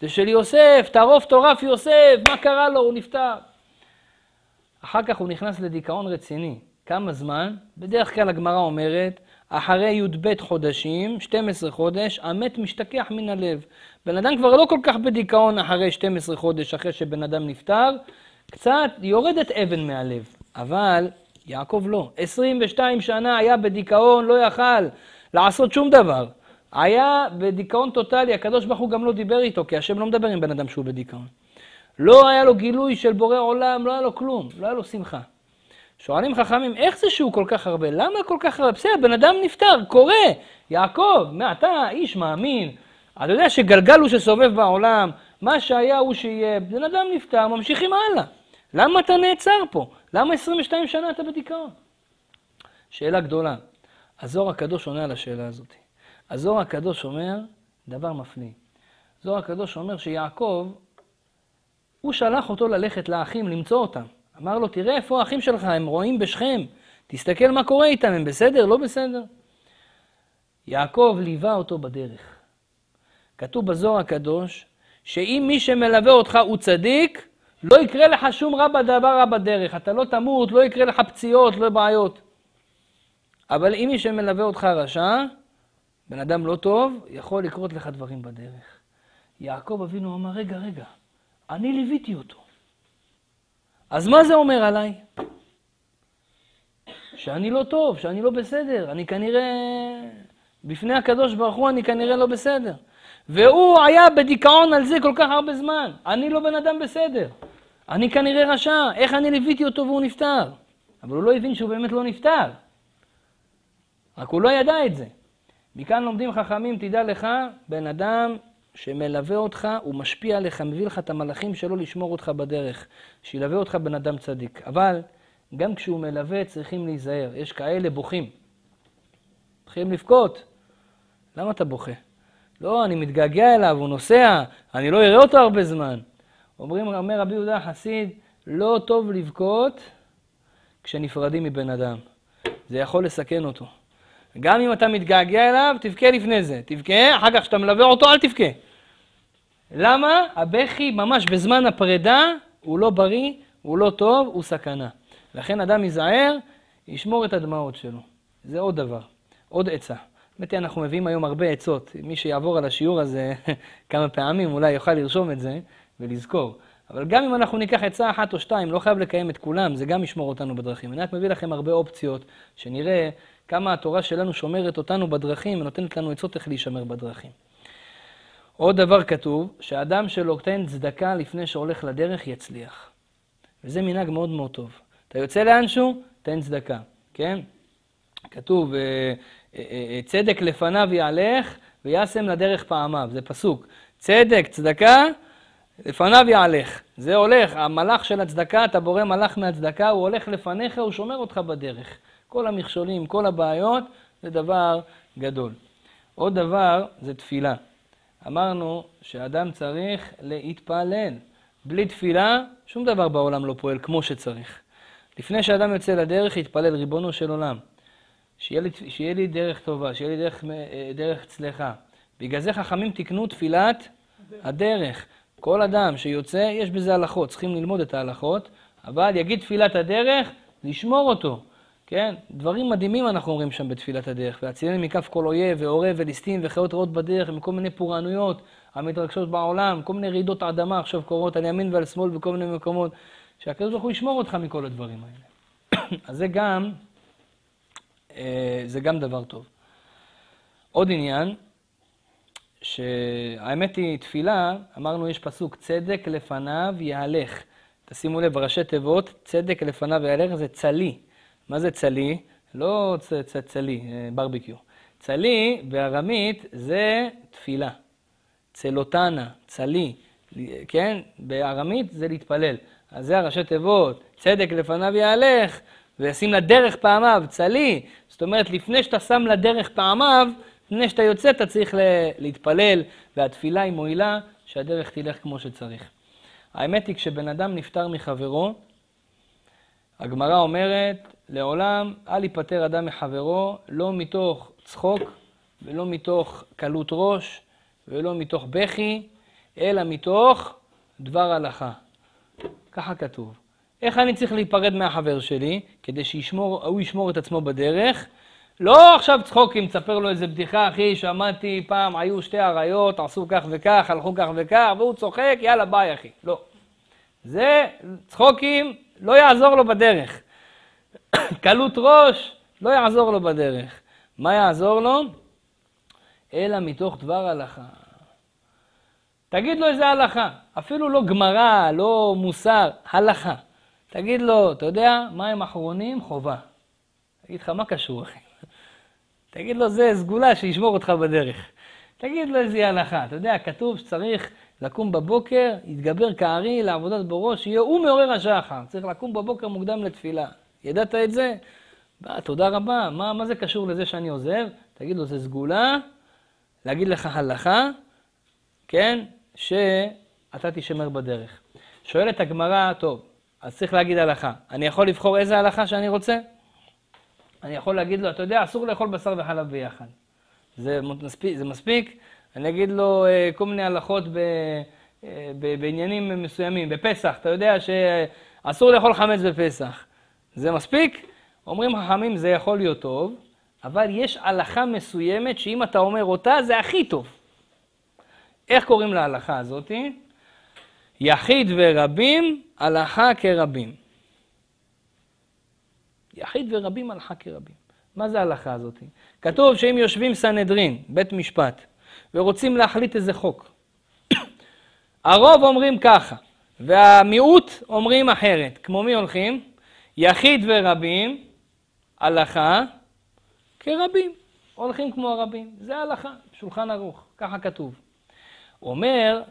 Speaker 1: זה של יוסף, טרוף טורף יוסף, מה קרה לו? הוא נפטר. אחר כך הוא נכנס לדיכאון רציני. כמה זמן? בדרך כלל הגמרא אומרת, אחרי י"ב חודשים, 12 חודש, המת משתכח מן הלב. בן אדם כבר לא כל כך בדיכאון אחרי 12 חודש, אחרי שבן אדם נפטר, קצת יורדת אבן מהלב. אבל יעקב לא. 22 שנה היה בדיכאון, לא יכל לעשות שום דבר. היה בדיכאון טוטאלי, הקדוש ברוך הוא גם לא דיבר איתו, כי השם לא מדבר עם בן אדם שהוא בדיכאון. לא היה לו גילוי של בורא עולם, לא היה לו כלום, לא היה לו שמחה. שואלים חכמים, איך זה שהוא כל כך הרבה? למה כל כך הרבה? בסדר, בן אדם נפטר, קורה. יעקב, מה, אתה איש מאמין. אתה יודע שגלגל הוא שסובב בעולם, מה שהיה הוא שיהיה. בן אדם נפטר, ממשיכים הלאה. למה אתה נעצר פה? למה 22 שנה אתה בדיכאון? שאלה גדולה. הזוהר הקדוש עונה על השאלה הזאת. הזוהר הקדוש אומר דבר מפליא. הזוהר הקדוש אומר שיעקב, הוא שלח אותו ללכת לאחים, למצוא אותם. אמר לו, תראה איפה האחים שלך, הם רואים בשכם. תסתכל מה קורה איתם, הם בסדר, לא בסדר? יעקב ליווה אותו בדרך. כתוב בזוהר הקדוש, שאם מי שמלווה אותך הוא צדיק, לא יקרה לך שום רע בדבר רע בדרך, אתה לא תמות, לא יקרה לך פציעות, לא בעיות. אבל אם מי שמלווה אותך רשע, בן אדם לא טוב, יכול לקרות לך דברים בדרך. יעקב אבינו אמר, רגע, רגע, אני ליוויתי אותו. אז מה זה אומר עליי? שאני לא טוב, שאני לא בסדר, אני כנראה, בפני הקדוש ברוך הוא אני כנראה לא בסדר. והוא היה בדיכאון על זה כל כך הרבה זמן. אני לא בן אדם בסדר. אני כנראה רשע, איך אני ליוויתי אותו והוא נפטר? אבל הוא לא הבין שהוא באמת לא נפטר. רק הוא לא ידע את זה. מכאן לומדים חכמים, תדע לך, בן אדם שמלווה אותך, הוא משפיע עליך, מביא לך את המלאכים שלו לשמור אותך בדרך. שילווה אותך בן אדם צדיק. אבל גם כשהוא מלווה צריכים להיזהר. יש כאלה בוכים. מתחילים לבכות. למה אתה בוכה? לא, אני מתגעגע אליו, הוא נוסע, אני לא אראה אותו הרבה זמן. אומרים, אומר רבי יהודה החסיד, לא טוב לבכות כשנפרדים מבן אדם. זה יכול לסכן אותו. גם אם אתה מתגעגע אליו, תבכה לפני זה. תבכה, אחר כך כשאתה מלווה אותו, אל תבכה. למה? הבכי ממש בזמן הפרידה הוא לא בריא, הוא לא טוב, הוא סכנה. לכן אדם ייזהר, ישמור את הדמעות שלו. זה עוד דבר, עוד עצה. היא, אנחנו מביאים היום הרבה עצות. מי שיעבור על השיעור הזה כמה פעמים, אולי יוכל לרשום את זה ולזכור. אבל גם אם אנחנו ניקח עצה אחת או שתיים, לא חייב לקיים את כולם, זה גם ישמור אותנו בדרכים. אני רק מביא לכם הרבה אופציות, שנראה כמה התורה שלנו שומרת אותנו בדרכים ונותנת לנו עצות איך להישמר בדרכים. עוד דבר כתוב, שאדם שנותן צדקה לפני שהולך לדרך יצליח. וזה מנהג מאוד מאוד טוב. אתה יוצא לאנשהו, תן צדקה, כן? כתוב, אה, אה, אה, צדק לפניו יהלך וישם לדרך פעמיו, זה פסוק. צדק, צדקה, לפניו יהלך. זה הולך, המלאך של הצדקה, אתה בורא מלאך מהצדקה, הוא הולך לפניך, הוא שומר אותך בדרך. כל המכשולים, כל הבעיות, זה דבר גדול. עוד דבר זה תפילה. אמרנו שאדם צריך להתפלל. בלי תפילה, שום דבר בעולם לא פועל כמו שצריך. לפני שאדם יוצא לדרך, יתפלל, ריבונו של עולם. שיהיה לי, שיהיה לי דרך טובה, שיהיה לי דרך, אה, דרך צלחה. בגלל זה חכמים תיקנו תפילת הדרך. כל אדם שיוצא, יש בזה הלכות, צריכים ללמוד את ההלכות, אבל יגיד תפילת הדרך, לשמור אותו. כן? דברים מדהימים אנחנו אומרים שם בתפילת הדרך. והצילני מכף כל אויב, ועורב, וליסטים, וחיות רעות בדרך, ומכל מיני פורענויות המתרגשות בעולם, כל מיני רעידות אדמה עכשיו קורות על ימין ועל שמאל בכל מיני מקומות, שהקדוש ברוך הוא ישמור אותך מכל הדברים האלה. אז זה גם, אה, זה גם דבר טוב. עוד עניין, שהאמת היא, תפילה, אמרנו יש פסוק, צדק לפניו יהלך. תשימו לב, ראשי תיבות, צדק לפניו יהלך זה צלי. מה זה צלי? לא צ, צ, צלי, אה, ברביקיו. צלי בארמית זה תפילה. צלותנה, צלי, כן? בארמית זה להתפלל. אז זה הראשי תיבות, צדק לפניו יהלך, וישים לדרך פעמיו, צלי. זאת אומרת, לפני שאתה שם לדרך פעמיו, לפני שאתה יוצא אתה צריך להתפלל, והתפילה היא מועילה, שהדרך תלך כמו שצריך. האמת היא, כשבן אדם נפטר מחברו, הגמרא אומרת, לעולם אל ייפטר אדם מחברו, לא מתוך צחוק ולא מתוך קלות ראש ולא מתוך בכי, אלא מתוך דבר הלכה. ככה כתוב. איך אני צריך להיפרד מהחבר שלי, כדי שהוא ישמור את עצמו בדרך? לא עכשיו צחוקים, תספר לו איזה בדיחה, אחי, שמעתי פעם, היו שתי אריות, עשו כך וכך, הלכו כך וכך, והוא צוחק, יאללה ביי אחי. לא. זה צחוקים, לא יעזור לו בדרך. קלות ראש, לא יעזור לו בדרך. מה יעזור לו? אלא מתוך דבר הלכה. תגיד לו איזה הלכה, אפילו לא גמרא, לא מוסר, הלכה. תגיד לו, אתה יודע, מים אחרונים? חובה. תגיד לך, מה קשור, אחי? תגיד לו, זה סגולה שישמור אותך בדרך. תגיד לו איזה הלכה. אתה יודע, כתוב שצריך לקום בבוקר, יתגבר כארי לעבודת בראש, יהיה הוא מעורר השחר. צריך לקום בבוקר מוקדם לתפילה. ידעת את זה? בא, תודה רבה, מה, מה זה קשור לזה שאני עוזר? תגיד לו, זה סגולה, להגיד לך הלכה, כן, שאתה תישמר בדרך. שואלת הגמרא, טוב, אז צריך להגיד הלכה. אני יכול לבחור איזה הלכה שאני רוצה? אני יכול להגיד לו, אתה יודע, אסור לאכול בשר וחלב ביחד. זה מספיק? זה מספיק? אני אגיד לו אה, כל מיני הלכות ב... אה, ב- בעניינים מסוימים, בפסח, אתה יודע שאסור לאכול חמץ בפסח. זה מספיק? אומרים חכמים, זה יכול להיות טוב, אבל יש הלכה מסוימת שאם אתה אומר אותה, זה הכי טוב. איך קוראים להלכה הזאתי? יחיד ורבים, הלכה כרבים. יחיד ורבים, הלכה כרבים. מה זה ההלכה הזאת? כתוב שאם יושבים סנהדרין, בית משפט, ורוצים להחליט איזה חוק, הרוב אומרים ככה, והמיעוט אומרים אחרת. כמו מי הולכים? יחיד ורבים, הלכה כרבים. הולכים כמו הרבים. זה ההלכה, שולחן ערוך, ככה כתוב. אומר,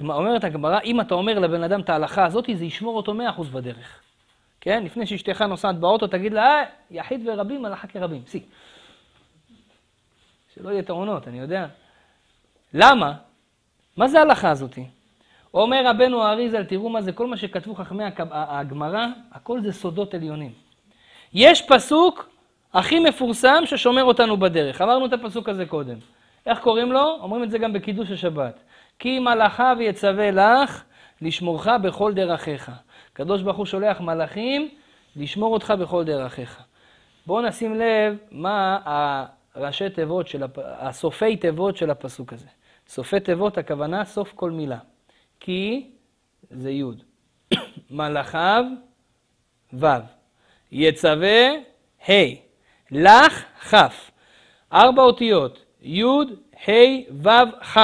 Speaker 1: אומרת הגמרא, אם אתה אומר לבן אדם את ההלכה הזאת, זה ישמור אותו מאה אחוז בדרך. כן? לפני שאשתך נוסעת באוטו, תגיד לה, אה, יחיד ורבים, הלכה כרבים. סי. שלא יהיה טעונות, אני יודע. למה? מה זה ההלכה הזאתי? אומר רבנו האריזל, תראו מה זה, כל מה שכתבו חכמי הגמרא, הכל זה סודות עליונים. יש פסוק הכי מפורסם ששומר אותנו בדרך. אמרנו את הפסוק הזה קודם. איך קוראים לו? אומרים את זה גם בקידוש השבת. כי מלאכיו יצווה לך לשמורך בכל דרכיך. הקדוש ברוך הוא שולח מלאכים לשמור אותך בכל דרכיך. בואו נשים לב מה הראשי תיבות של, הפ... הסופי תיבות של הפסוק הזה. סופי תיבות, הכוונה סוף כל מילה. כי זה י', מלאכיו ו', יצווה ה', לך כ', ארבע אותיות, י', ה', ו', כ',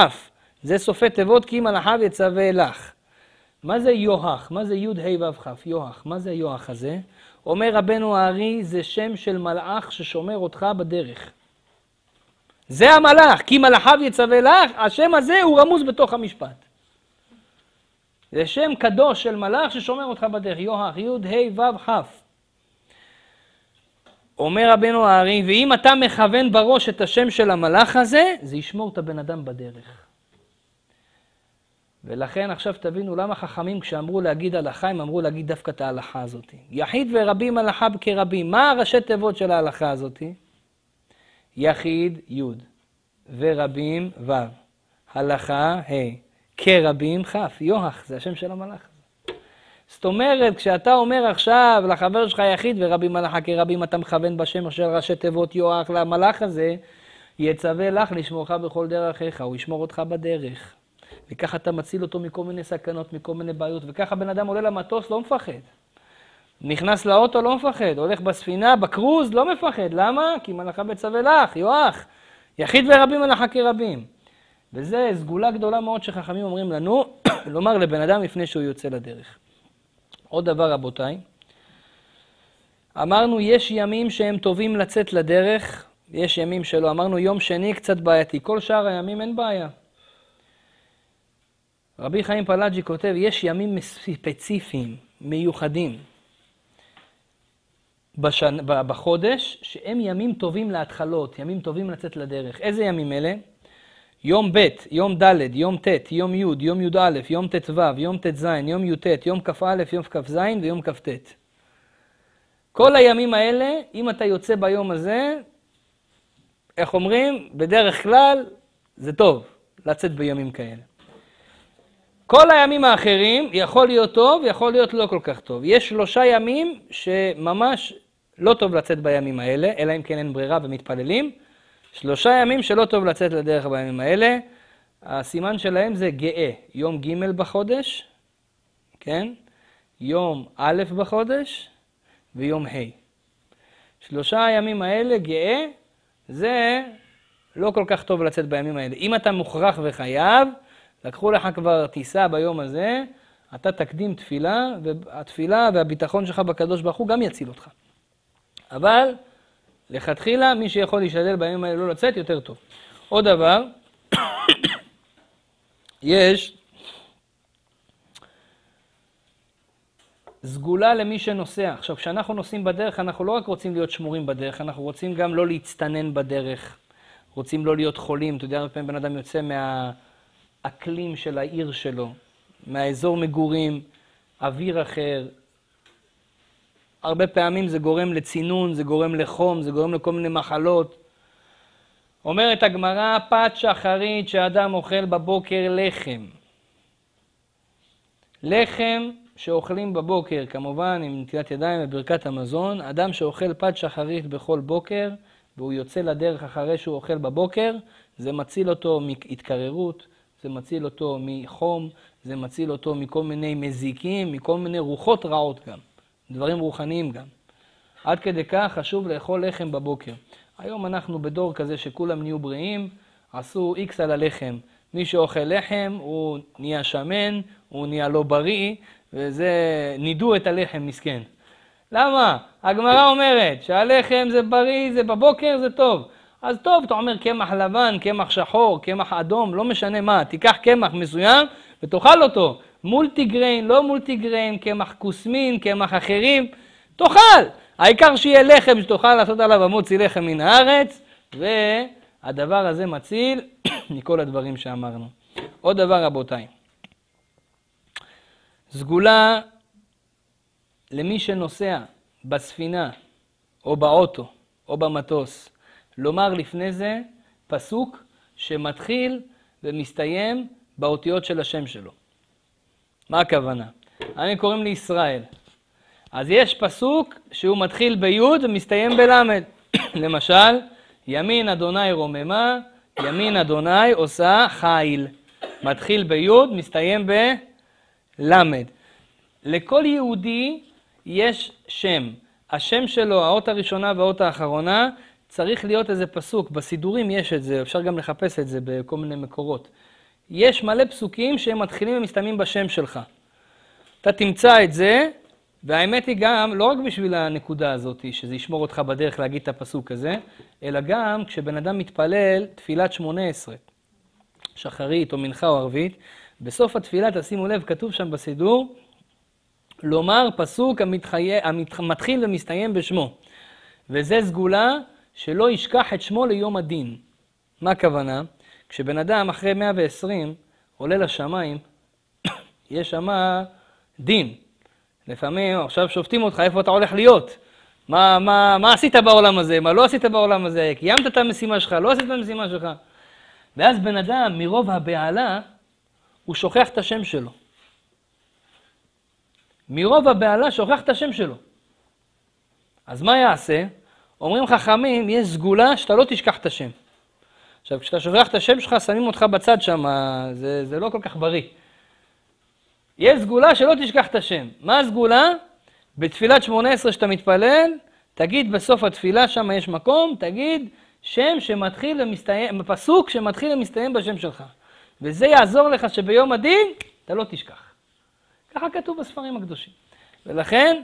Speaker 1: זה סופי תיבות כי מלאכיו יצווה לך. מה זה יוהך? מה זה י', ה', ו', כ'? יוהך. מה זה היוהך הזה? אומר רבנו הארי, זה שם של מלאך ששומר אותך בדרך. זה המלאך, כי מלאכיו יצווה לך, השם הזה הוא רמוז בתוך המשפט. זה שם קדוש של מלאך ששומר אותך בדרך, יוהך, י', ה', ו', כ'. אומר רבנו הארי, ואם אתה מכוון בראש את השם של המלאך הזה, זה ישמור את הבן אדם בדרך. ולכן עכשיו תבינו למה חכמים כשאמרו להגיד הלכה, הם אמרו להגיד דווקא את ההלכה הזאת. יחיד ורבים הלכה כרבים. מה הראשי תיבות של ההלכה הזאת? יחיד, י', ורבים, ו', הלכה, ה'. כרבים כ', יוח, זה השם של המלאך. זאת אומרת, כשאתה אומר עכשיו לחבר שלך יחיד ורבים מלאכה כרבים, אתה מכוון בשם של ראשי תיבות יוח למלאך הזה, יצווה לך לשמורך בכל דרכיך, הוא ישמור אותך בדרך. וככה אתה מציל אותו מכל מיני סכנות, מכל מיני בעיות, וככה בן אדם עולה למטוס, לא מפחד. נכנס לאוטו, לא מפחד. הולך בספינה, בקרוז, לא מפחד. למה? כי מלאכה בצווה לך, יוח. יחיד ורבים מלאכה כרבים. וזה סגולה גדולה מאוד שחכמים אומרים לנו, לומר לבן אדם לפני שהוא יוצא לדרך. עוד דבר, רבותיי, אמרנו, יש ימים שהם טובים לצאת לדרך, יש ימים שלא. אמרנו, יום שני קצת בעייתי, כל שאר הימים אין בעיה. רבי חיים פלאג'י כותב, יש ימים ספציפיים, מיוחדים, בשנ... בחודש, שהם ימים טובים להתחלות, ימים טובים לצאת לדרך. איזה ימים אלה? יום ב', יום ד', יום ט', יום י', יום י"א, יום ט"ו, יום ט"ז, יום י"ט, יום כ"א, יום כ"ז ויום כ"ט. כל הימים האלה, אם אתה יוצא ביום הזה, איך אומרים? בדרך כלל זה טוב לצאת בימים כאלה. כל הימים האחרים יכול להיות טוב, יכול להיות לא כל כך טוב. יש שלושה ימים שממש לא טוב לצאת בימים האלה, אלא אם כן אין ברירה ומתפללים. שלושה ימים שלא טוב לצאת לדרך בימים האלה. הסימן שלהם זה גאה, יום ג' בחודש, כן? יום א' בחודש ויום ה'. שלושה הימים האלה, גאה, זה לא כל כך טוב לצאת בימים האלה. אם אתה מוכרח וחייב, לקחו לך כבר טיסה ביום הזה, אתה תקדים תפילה, והתפילה והביטחון שלך בקדוש ברוך הוא גם יציל אותך. אבל לכתחילה, מי שיכול להשתדל בימים האלה לא לצאת, יותר טוב. עוד דבר, יש סגולה למי שנוסע. עכשיו, כשאנחנו נוסעים בדרך, אנחנו לא רק רוצים להיות שמורים בדרך, אנחנו רוצים גם לא להצטנן בדרך. רוצים לא להיות חולים. אתה יודע, הרבה פעמים בן אדם יוצא מהאקלים של העיר שלו, מהאזור מגורים, אוויר אחר, הרבה פעמים זה גורם לצינון, זה גורם לחום, זה גורם לכל מיני מחלות. אומרת הגמרא, פת שחרית שאדם אוכל בבוקר לחם, לחם שאוכלים בבוקר, כמובן עם נטילת ידיים וברכת המזון, אדם שאוכל פת שחרית בכל בוקר, והוא יוצא לדרך אחרי שהוא אוכל בבוקר, זה מציל אותו מהתקררות, זה מציל אותו מחום, זה מציל אותו מכל מיני מזיקים, מכל מיני רוחות רעות גם, דברים רוחניים גם. עד כדי כך חשוב לאכול לחם בבוקר. היום אנחנו בדור כזה שכולם נהיו בריאים, עשו איקס על הלחם. מי שאוכל לחם הוא נהיה שמן, הוא נהיה לא בריא, וזה, נידו את הלחם מסכן. למה? הגמרא אומרת שהלחם זה בריא, זה בבוקר, זה טוב. אז טוב, אתה אומר קמח לבן, קמח שחור, קמח אדום, לא משנה מה, תיקח קמח מסוים ותאכל אותו. מולטי גריין, לא מולטי גריין, קמח כוסמין, קמח אחרים, תאכל. העיקר שיהיה לחם שתוכל לעשות עליו המוציא לחם מן הארץ, והדבר הזה מציל מכל הדברים שאמרנו. עוד דבר, רבותיי, סגולה למי שנוסע בספינה או באוטו או במטוס, לומר לפני זה פסוק שמתחיל ומסתיים באותיות של השם שלו. מה הכוונה? אני קוראים לי ישראל. אז יש פסוק שהוא מתחיל בי' ומסתיים בל'. למשל, ימין אדוני רוממה, ימין אדוני עושה חיל. מתחיל בי', מסתיים בל'. לכל יהודי יש שם. השם שלו, האות הראשונה והאות האחרונה, צריך להיות איזה פסוק. בסידורים יש את זה, אפשר גם לחפש את זה בכל מיני מקורות. יש מלא פסוקים שהם מתחילים ומסתיימים בשם שלך. אתה תמצא את זה, והאמת היא גם, לא רק בשביל הנקודה הזאת, שזה ישמור אותך בדרך להגיד את הפסוק הזה, אלא גם כשבן אדם מתפלל תפילת שמונה עשרה, שחרית או מנחה או ערבית, בסוף התפילה, תשימו לב, כתוב שם בסידור, לומר פסוק המתחי... המתחיל ומסתיים בשמו. וזה סגולה שלא ישכח את שמו ליום הדין. מה הכוונה? כשבן אדם אחרי 120 עולה לשמיים, יש שם דין. לפעמים עכשיו שופטים אותך איפה אתה הולך להיות. מה, מה, מה עשית בעולם הזה, מה לא עשית בעולם הזה, קיימת את המשימה שלך, לא עשית את המשימה שלך. ואז בן אדם, מרוב הבהלה, הוא שוכח את השם שלו. מרוב הבהלה שוכח את השם שלו. אז מה יעשה? אומרים חכמים, יש סגולה שאתה לא תשכח את השם. עכשיו, כשאתה שוכח את השם שלך, שמים אותך בצד שם, זה, זה לא כל כך בריא. יש סגולה שלא תשכח את השם. מה הסגולה? בתפילת שמונה עשרה שאתה מתפלל, תגיד בסוף התפילה, שם יש מקום, תגיד שם שמתחיל ומסתיים, פסוק שמתחיל ומסתיים בשם שלך. וזה יעזור לך שביום הדין אתה לא תשכח. ככה כתוב בספרים הקדושים. ולכן,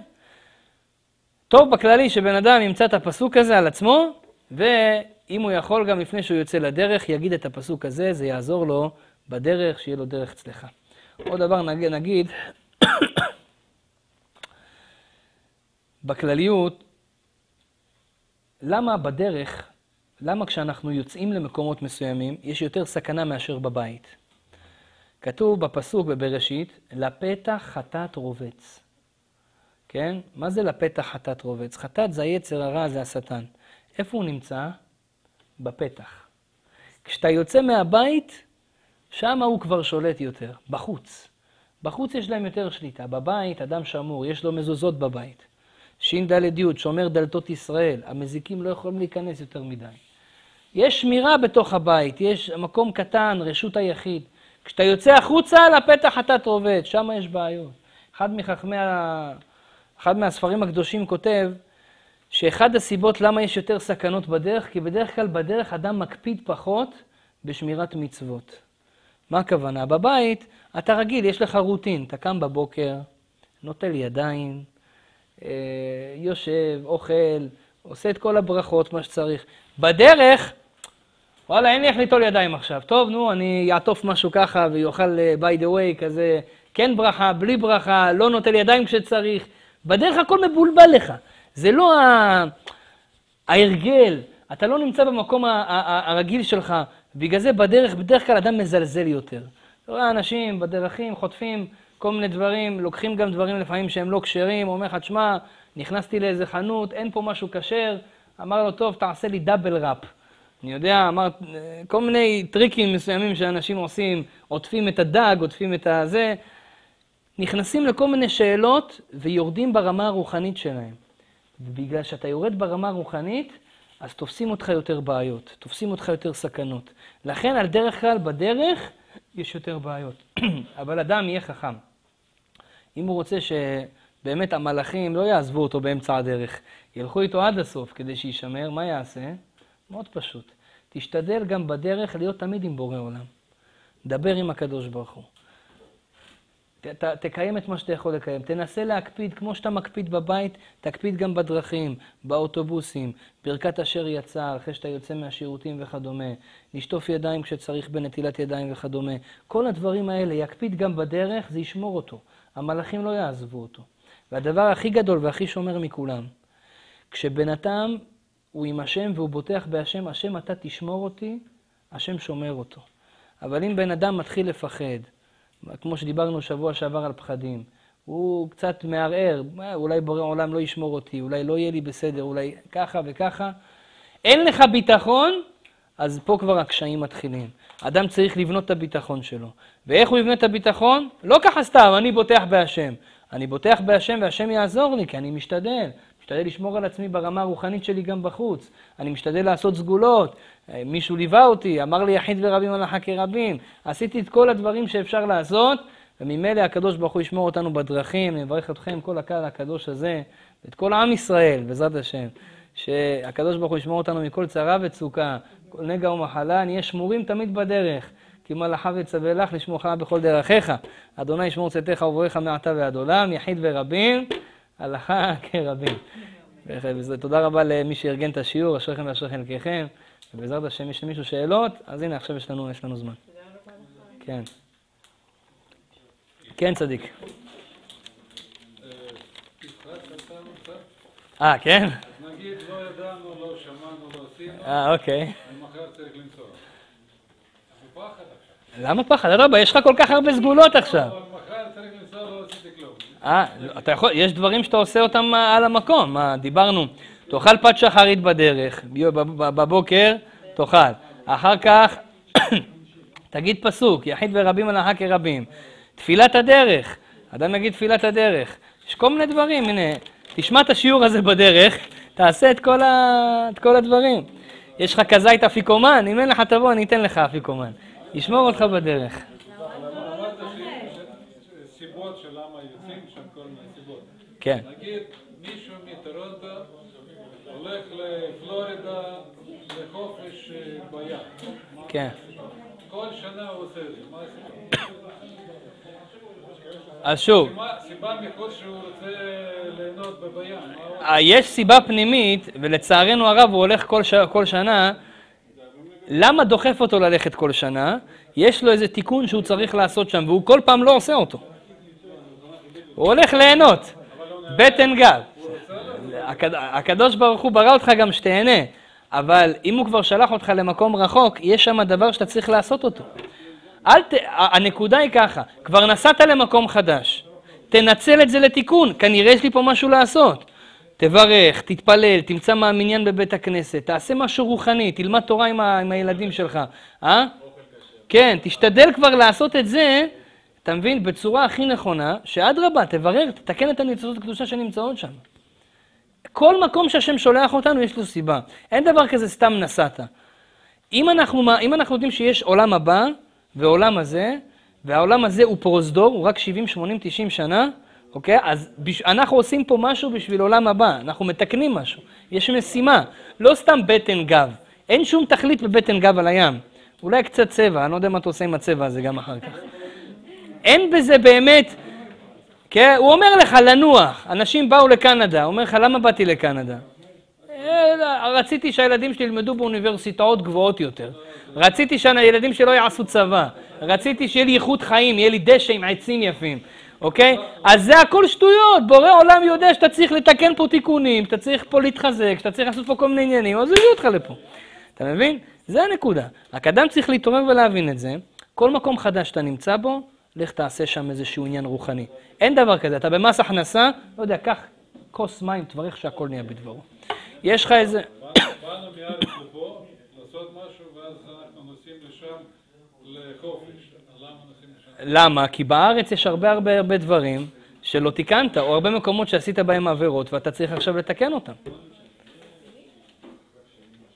Speaker 1: טוב בכללי שבן אדם ימצא את הפסוק הזה על עצמו, ואם הוא יכול גם לפני שהוא יוצא לדרך, יגיד את הפסוק הזה, זה יעזור לו בדרך, שיהיה לו דרך צלחה. עוד דבר נגיד, נגיד בכלליות, למה בדרך, למה כשאנחנו יוצאים למקומות מסוימים, יש יותר סכנה מאשר בבית? כתוב בפסוק בבראשית, לפתח חטאת רובץ. כן? מה זה לפתח חטאת רובץ? חטאת זה היצר הרע, זה השטן. איפה הוא נמצא? בפתח. כשאתה יוצא מהבית, שם הוא כבר שולט יותר, בחוץ. בחוץ יש להם יותר שליטה. בבית, אדם שמור, יש לו מזוזות בבית. ש"ד י', שומר דלתות ישראל, המזיקים לא יכולים להיכנס יותר מדי. יש שמירה בתוך הבית, יש מקום קטן, רשות היחיד. כשאתה יוצא החוצה, לפתח אתה תרובץ, שם יש בעיות. אחד מחכמי, ה... אחד מהספרים הקדושים כותב שאחד הסיבות למה יש יותר סכנות בדרך, כי בדרך כלל בדרך אדם מקפיד פחות בשמירת מצוות. מה הכוונה? בבית אתה רגיל, יש לך רוטין, אתה קם בבוקר, נוטל ידיים, אה, יושב, אוכל, עושה את כל הברכות, מה שצריך. בדרך, וואלה, אין לי איך ליטול ידיים עכשיו. טוב, נו, אני אעטוף משהו ככה ויאכל uh, by the way כזה, כן ברכה, בלי ברכה, לא נוטל ידיים כשצריך. בדרך הכל מבולבל לך. זה לא ה... ההרגל, אתה לא נמצא במקום הרגיל שלך. בגלל זה בדרך, בדרך כלל אדם מזלזל יותר. אתה רואה אנשים בדרכים חוטפים כל מיני דברים, לוקחים גם דברים לפעמים שהם לא כשרים, אומר לך, תשמע, נכנסתי לאיזה חנות, אין פה משהו כשר, אמר לו, טוב, תעשה לי דאבל ראפ. אני יודע, אמר, כל מיני טריקים מסוימים שאנשים עושים, עוטפים את הדג, עוטפים את הזה. נכנסים לכל מיני שאלות ויורדים ברמה הרוחנית שלהם. ובגלל שאתה יורד ברמה הרוחנית, אז תופסים אותך יותר בעיות, תופסים אותך יותר סכנות. לכן, על דרך כלל, בדרך, יש יותר בעיות. אבל אדם יהיה חכם. אם הוא רוצה שבאמת המלאכים לא יעזבו אותו באמצע הדרך, ילכו איתו עד הסוף כדי שישמר, מה יעשה? מאוד פשוט. תשתדל גם בדרך להיות תמיד עם בורא עולם. דבר עם הקדוש ברוך הוא. ת, תקיים את מה שאתה יכול לקיים. תנסה להקפיד, כמו שאתה מקפיד בבית, תקפיד גם בדרכים, באוטובוסים, ברכת אשר יצא, אחרי שאתה יוצא מהשירותים וכדומה, לשטוף ידיים כשצריך בנטילת ידיים וכדומה. כל הדברים האלה, יקפיד גם בדרך, זה ישמור אותו. המלאכים לא יעזבו אותו. והדבר הכי גדול והכי שומר מכולם, כשבן אדם הוא עם השם והוא בוטח בהשם, השם אתה תשמור אותי, השם שומר אותו. אבל אם בן אדם מתחיל לפחד, כמו שדיברנו שבוע שעבר על פחדים, הוא קצת מערער, אולי בורא עולם לא ישמור אותי, אולי לא יהיה לי בסדר, אולי ככה וככה. אין לך ביטחון, אז פה כבר הקשיים מתחילים. אדם צריך לבנות את הביטחון שלו. ואיך הוא יבנה את הביטחון? לא ככה סתם, אני בוטח בהשם. אני בוטח בהשם והשם יעזור לי, כי אני משתדל. משתדל לשמור על עצמי ברמה הרוחנית שלי גם בחוץ. אני משתדל לעשות סגולות. מישהו ליווה אותי, אמר לי יחיד ורבים הלכה כרבים. עשיתי את כל הדברים שאפשר לעשות, וממילא הקדוש ברוך הוא ישמור אותנו בדרכים. אני מברך אתכם, כל הקהל הקדוש הזה, ואת כל עם ישראל, בעזרת השם. שהקדוש ברוך הוא ישמור אותנו מכל צרה וצוקה, כל נגע ומחלה, נהיה שמורים תמיד בדרך. כי מלאכה וצווה לך לשמורך בכל דרכיך. אדוני ישמור צאתך ובואך מעתה ועד עולם, יחיד ורבים, הלכה כרבים. תודה רבה למי שארגן את השיעור, אשריכם ואשרי חלקכם. ובעזרת השם, יש למישהו שאלות, אז הנה, עכשיו יש לנו, יש לנו זמן. כן. כן, צדיק. אה, כן?
Speaker 2: נגיד, לא ידענו, לא שמענו, לא עשינו,
Speaker 1: אה, אוקיי.
Speaker 2: ומחר צריך עכשיו.
Speaker 1: למה פחד? אדרבה, יש לך כל כך הרבה סגולות עכשיו.
Speaker 2: אבל מחר צריך למסור, לא עשיתי כלום.
Speaker 1: אה, אתה יכול, יש דברים שאתה עושה אותם אה, על המקום. מה, דיברנו, תאכל פת שחרית בדרך, בבוקר תאכל. אחר כך תגיד פסוק, יחיד ורבים הלכה כרבים. תפילת הדרך, אדם יגיד תפילת הדרך. יש כל מיני דברים, הנה, תשמע את השיעור הזה בדרך, תעשה את כל, ה... את כל הדברים. יש לך כזית אפיקומן, אם אין לך תבוא, אני אתן לך אפיקומן. ישמור אותך בדרך.
Speaker 2: אמרת שיש סיבות של למה יוצאים שם כל מיני סיבות.
Speaker 1: כן.
Speaker 2: נגיד, מישהו מטורונטו הולך לפלורידה לחופש אה, בים.
Speaker 1: כן.
Speaker 2: כל שנה הוא עושה את זה, מה הסיבה?
Speaker 1: אז שוב,
Speaker 2: סיבה- מחוץ שהוא רוצה ליהנות בבים.
Speaker 1: אה, יש סיבה פנימית, ולצערנו הרב הוא הולך כל, ש... כל שנה. למה דוחף אותו ללכת כל שנה? יש לו איזה תיקון שהוא צריך לעשות שם, והוא כל פעם לא עושה אותו. הוא הולך ליהנות, בטן גב. הקד... הקדוש ברוך הוא ברא אותך גם שתהנה, אבל אם הוא כבר שלח אותך למקום רחוק, יש שם דבר שאתה צריך לעשות אותו. אל ת... הנקודה היא ככה, כבר נסעת למקום חדש, תנצל את זה לתיקון, כנראה יש לי פה משהו לעשות. תברך, תתפלל, תמצא מהמניין בבית הכנסת, תעשה משהו רוחני, תלמד תורה עם, ה... עם הילדים שלך, אה? כן, תשתדל כבר לעשות את זה, אתה מבין, בצורה הכי נכונה, שאדרבה, תברר, תתקן את הניצוצות הקדושה שנמצאות שם. כל מקום שהשם שולח אותנו, יש לו סיבה. אין דבר כזה סתם נסעת. אם אנחנו, אם אנחנו יודעים שיש עולם הבא ועולם הזה, והעולם הזה הוא פרוזדור, הוא רק 70, 80, 90 שנה, אוקיי? אז בש... אנחנו עושים פה משהו בשביל עולם הבא, אנחנו מתקנים משהו. יש משימה, לא סתם בטן גב. אין שום תכלית בבטן גב על הים. אולי קצת צבע, אני לא יודע מה אתה עושה עם הצבע הזה גם אחר כך. אין בזה באמת, כן? הוא אומר לך לנוח. אנשים באו לקנדה, הוא אומר לך, למה באתי לקנדה? אה, רציתי שהילדים שלי ילמדו באוניברסיטאות גבוהות יותר. רציתי שהילדים שלי לא יעשו צבא. רציתי שיהיה לי איכות חיים, יהיה לי דשא עם עצים יפים, אוקיי? אז זה הכל שטויות. בורא עולם יודע שאתה צריך לתקן פה תיקונים, שאתה צריך פה להתחזק, שאתה צריך לעשות פה כל מיני עניינים, אז הוא הביא אותך לפה. אתה מבין? זה הנקודה. רק אדם צריך להתעורר ולהבין את זה. כל מקום חדש שאתה נמצא בו, לך תעשה שם איזשהו עניין רוחני. אין דבר כזה, אתה במס הכנסה, לא יודע, קח כוס מים, תברך שהכל נהיה בדברו. יש לך איזה...
Speaker 2: באנו מארץ לפה לעשות משהו, ואז אנחנו נוסעים לשם לחופש. למה?
Speaker 1: כי בארץ יש הרבה הרבה הרבה דברים שלא תיקנת, או הרבה מקומות שעשית בהם עבירות ואתה צריך עכשיו לתקן אותם.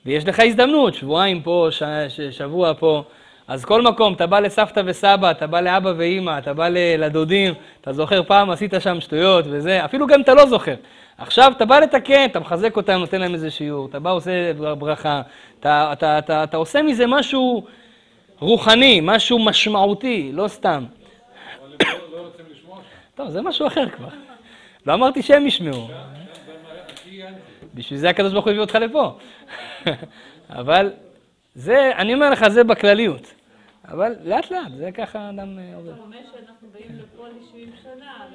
Speaker 1: ויש לך הזדמנות, שבועיים פה. ש... שבוע פה. אז כל מקום, אתה בא לסבתא וסבא, אתה בא לאבא ואימא, אתה בא לדודים, אתה זוכר פעם עשית שם שטויות וזה, אפילו גם אתה לא זוכר. עכשיו אתה בא לתקן, אתה מחזק אותם, נותן להם איזה שיעור, אתה בא עושה ברכה, אתה, אתה, אתה, אתה עושה מזה משהו רוחני, משהו משמעותי, לא סתם. טוב, זה משהו אחר כבר. לא אמרתי שהם ישמעו. בשביל זה הקדוש ברוך הוא הביא אותך לפה. אבל זה, אני אומר לך, זה בכלליות. אבל לאט לאט, זה ככה אדם אה, עובד.
Speaker 4: אתה אומר שאנחנו באים לפה ל-70 שנה,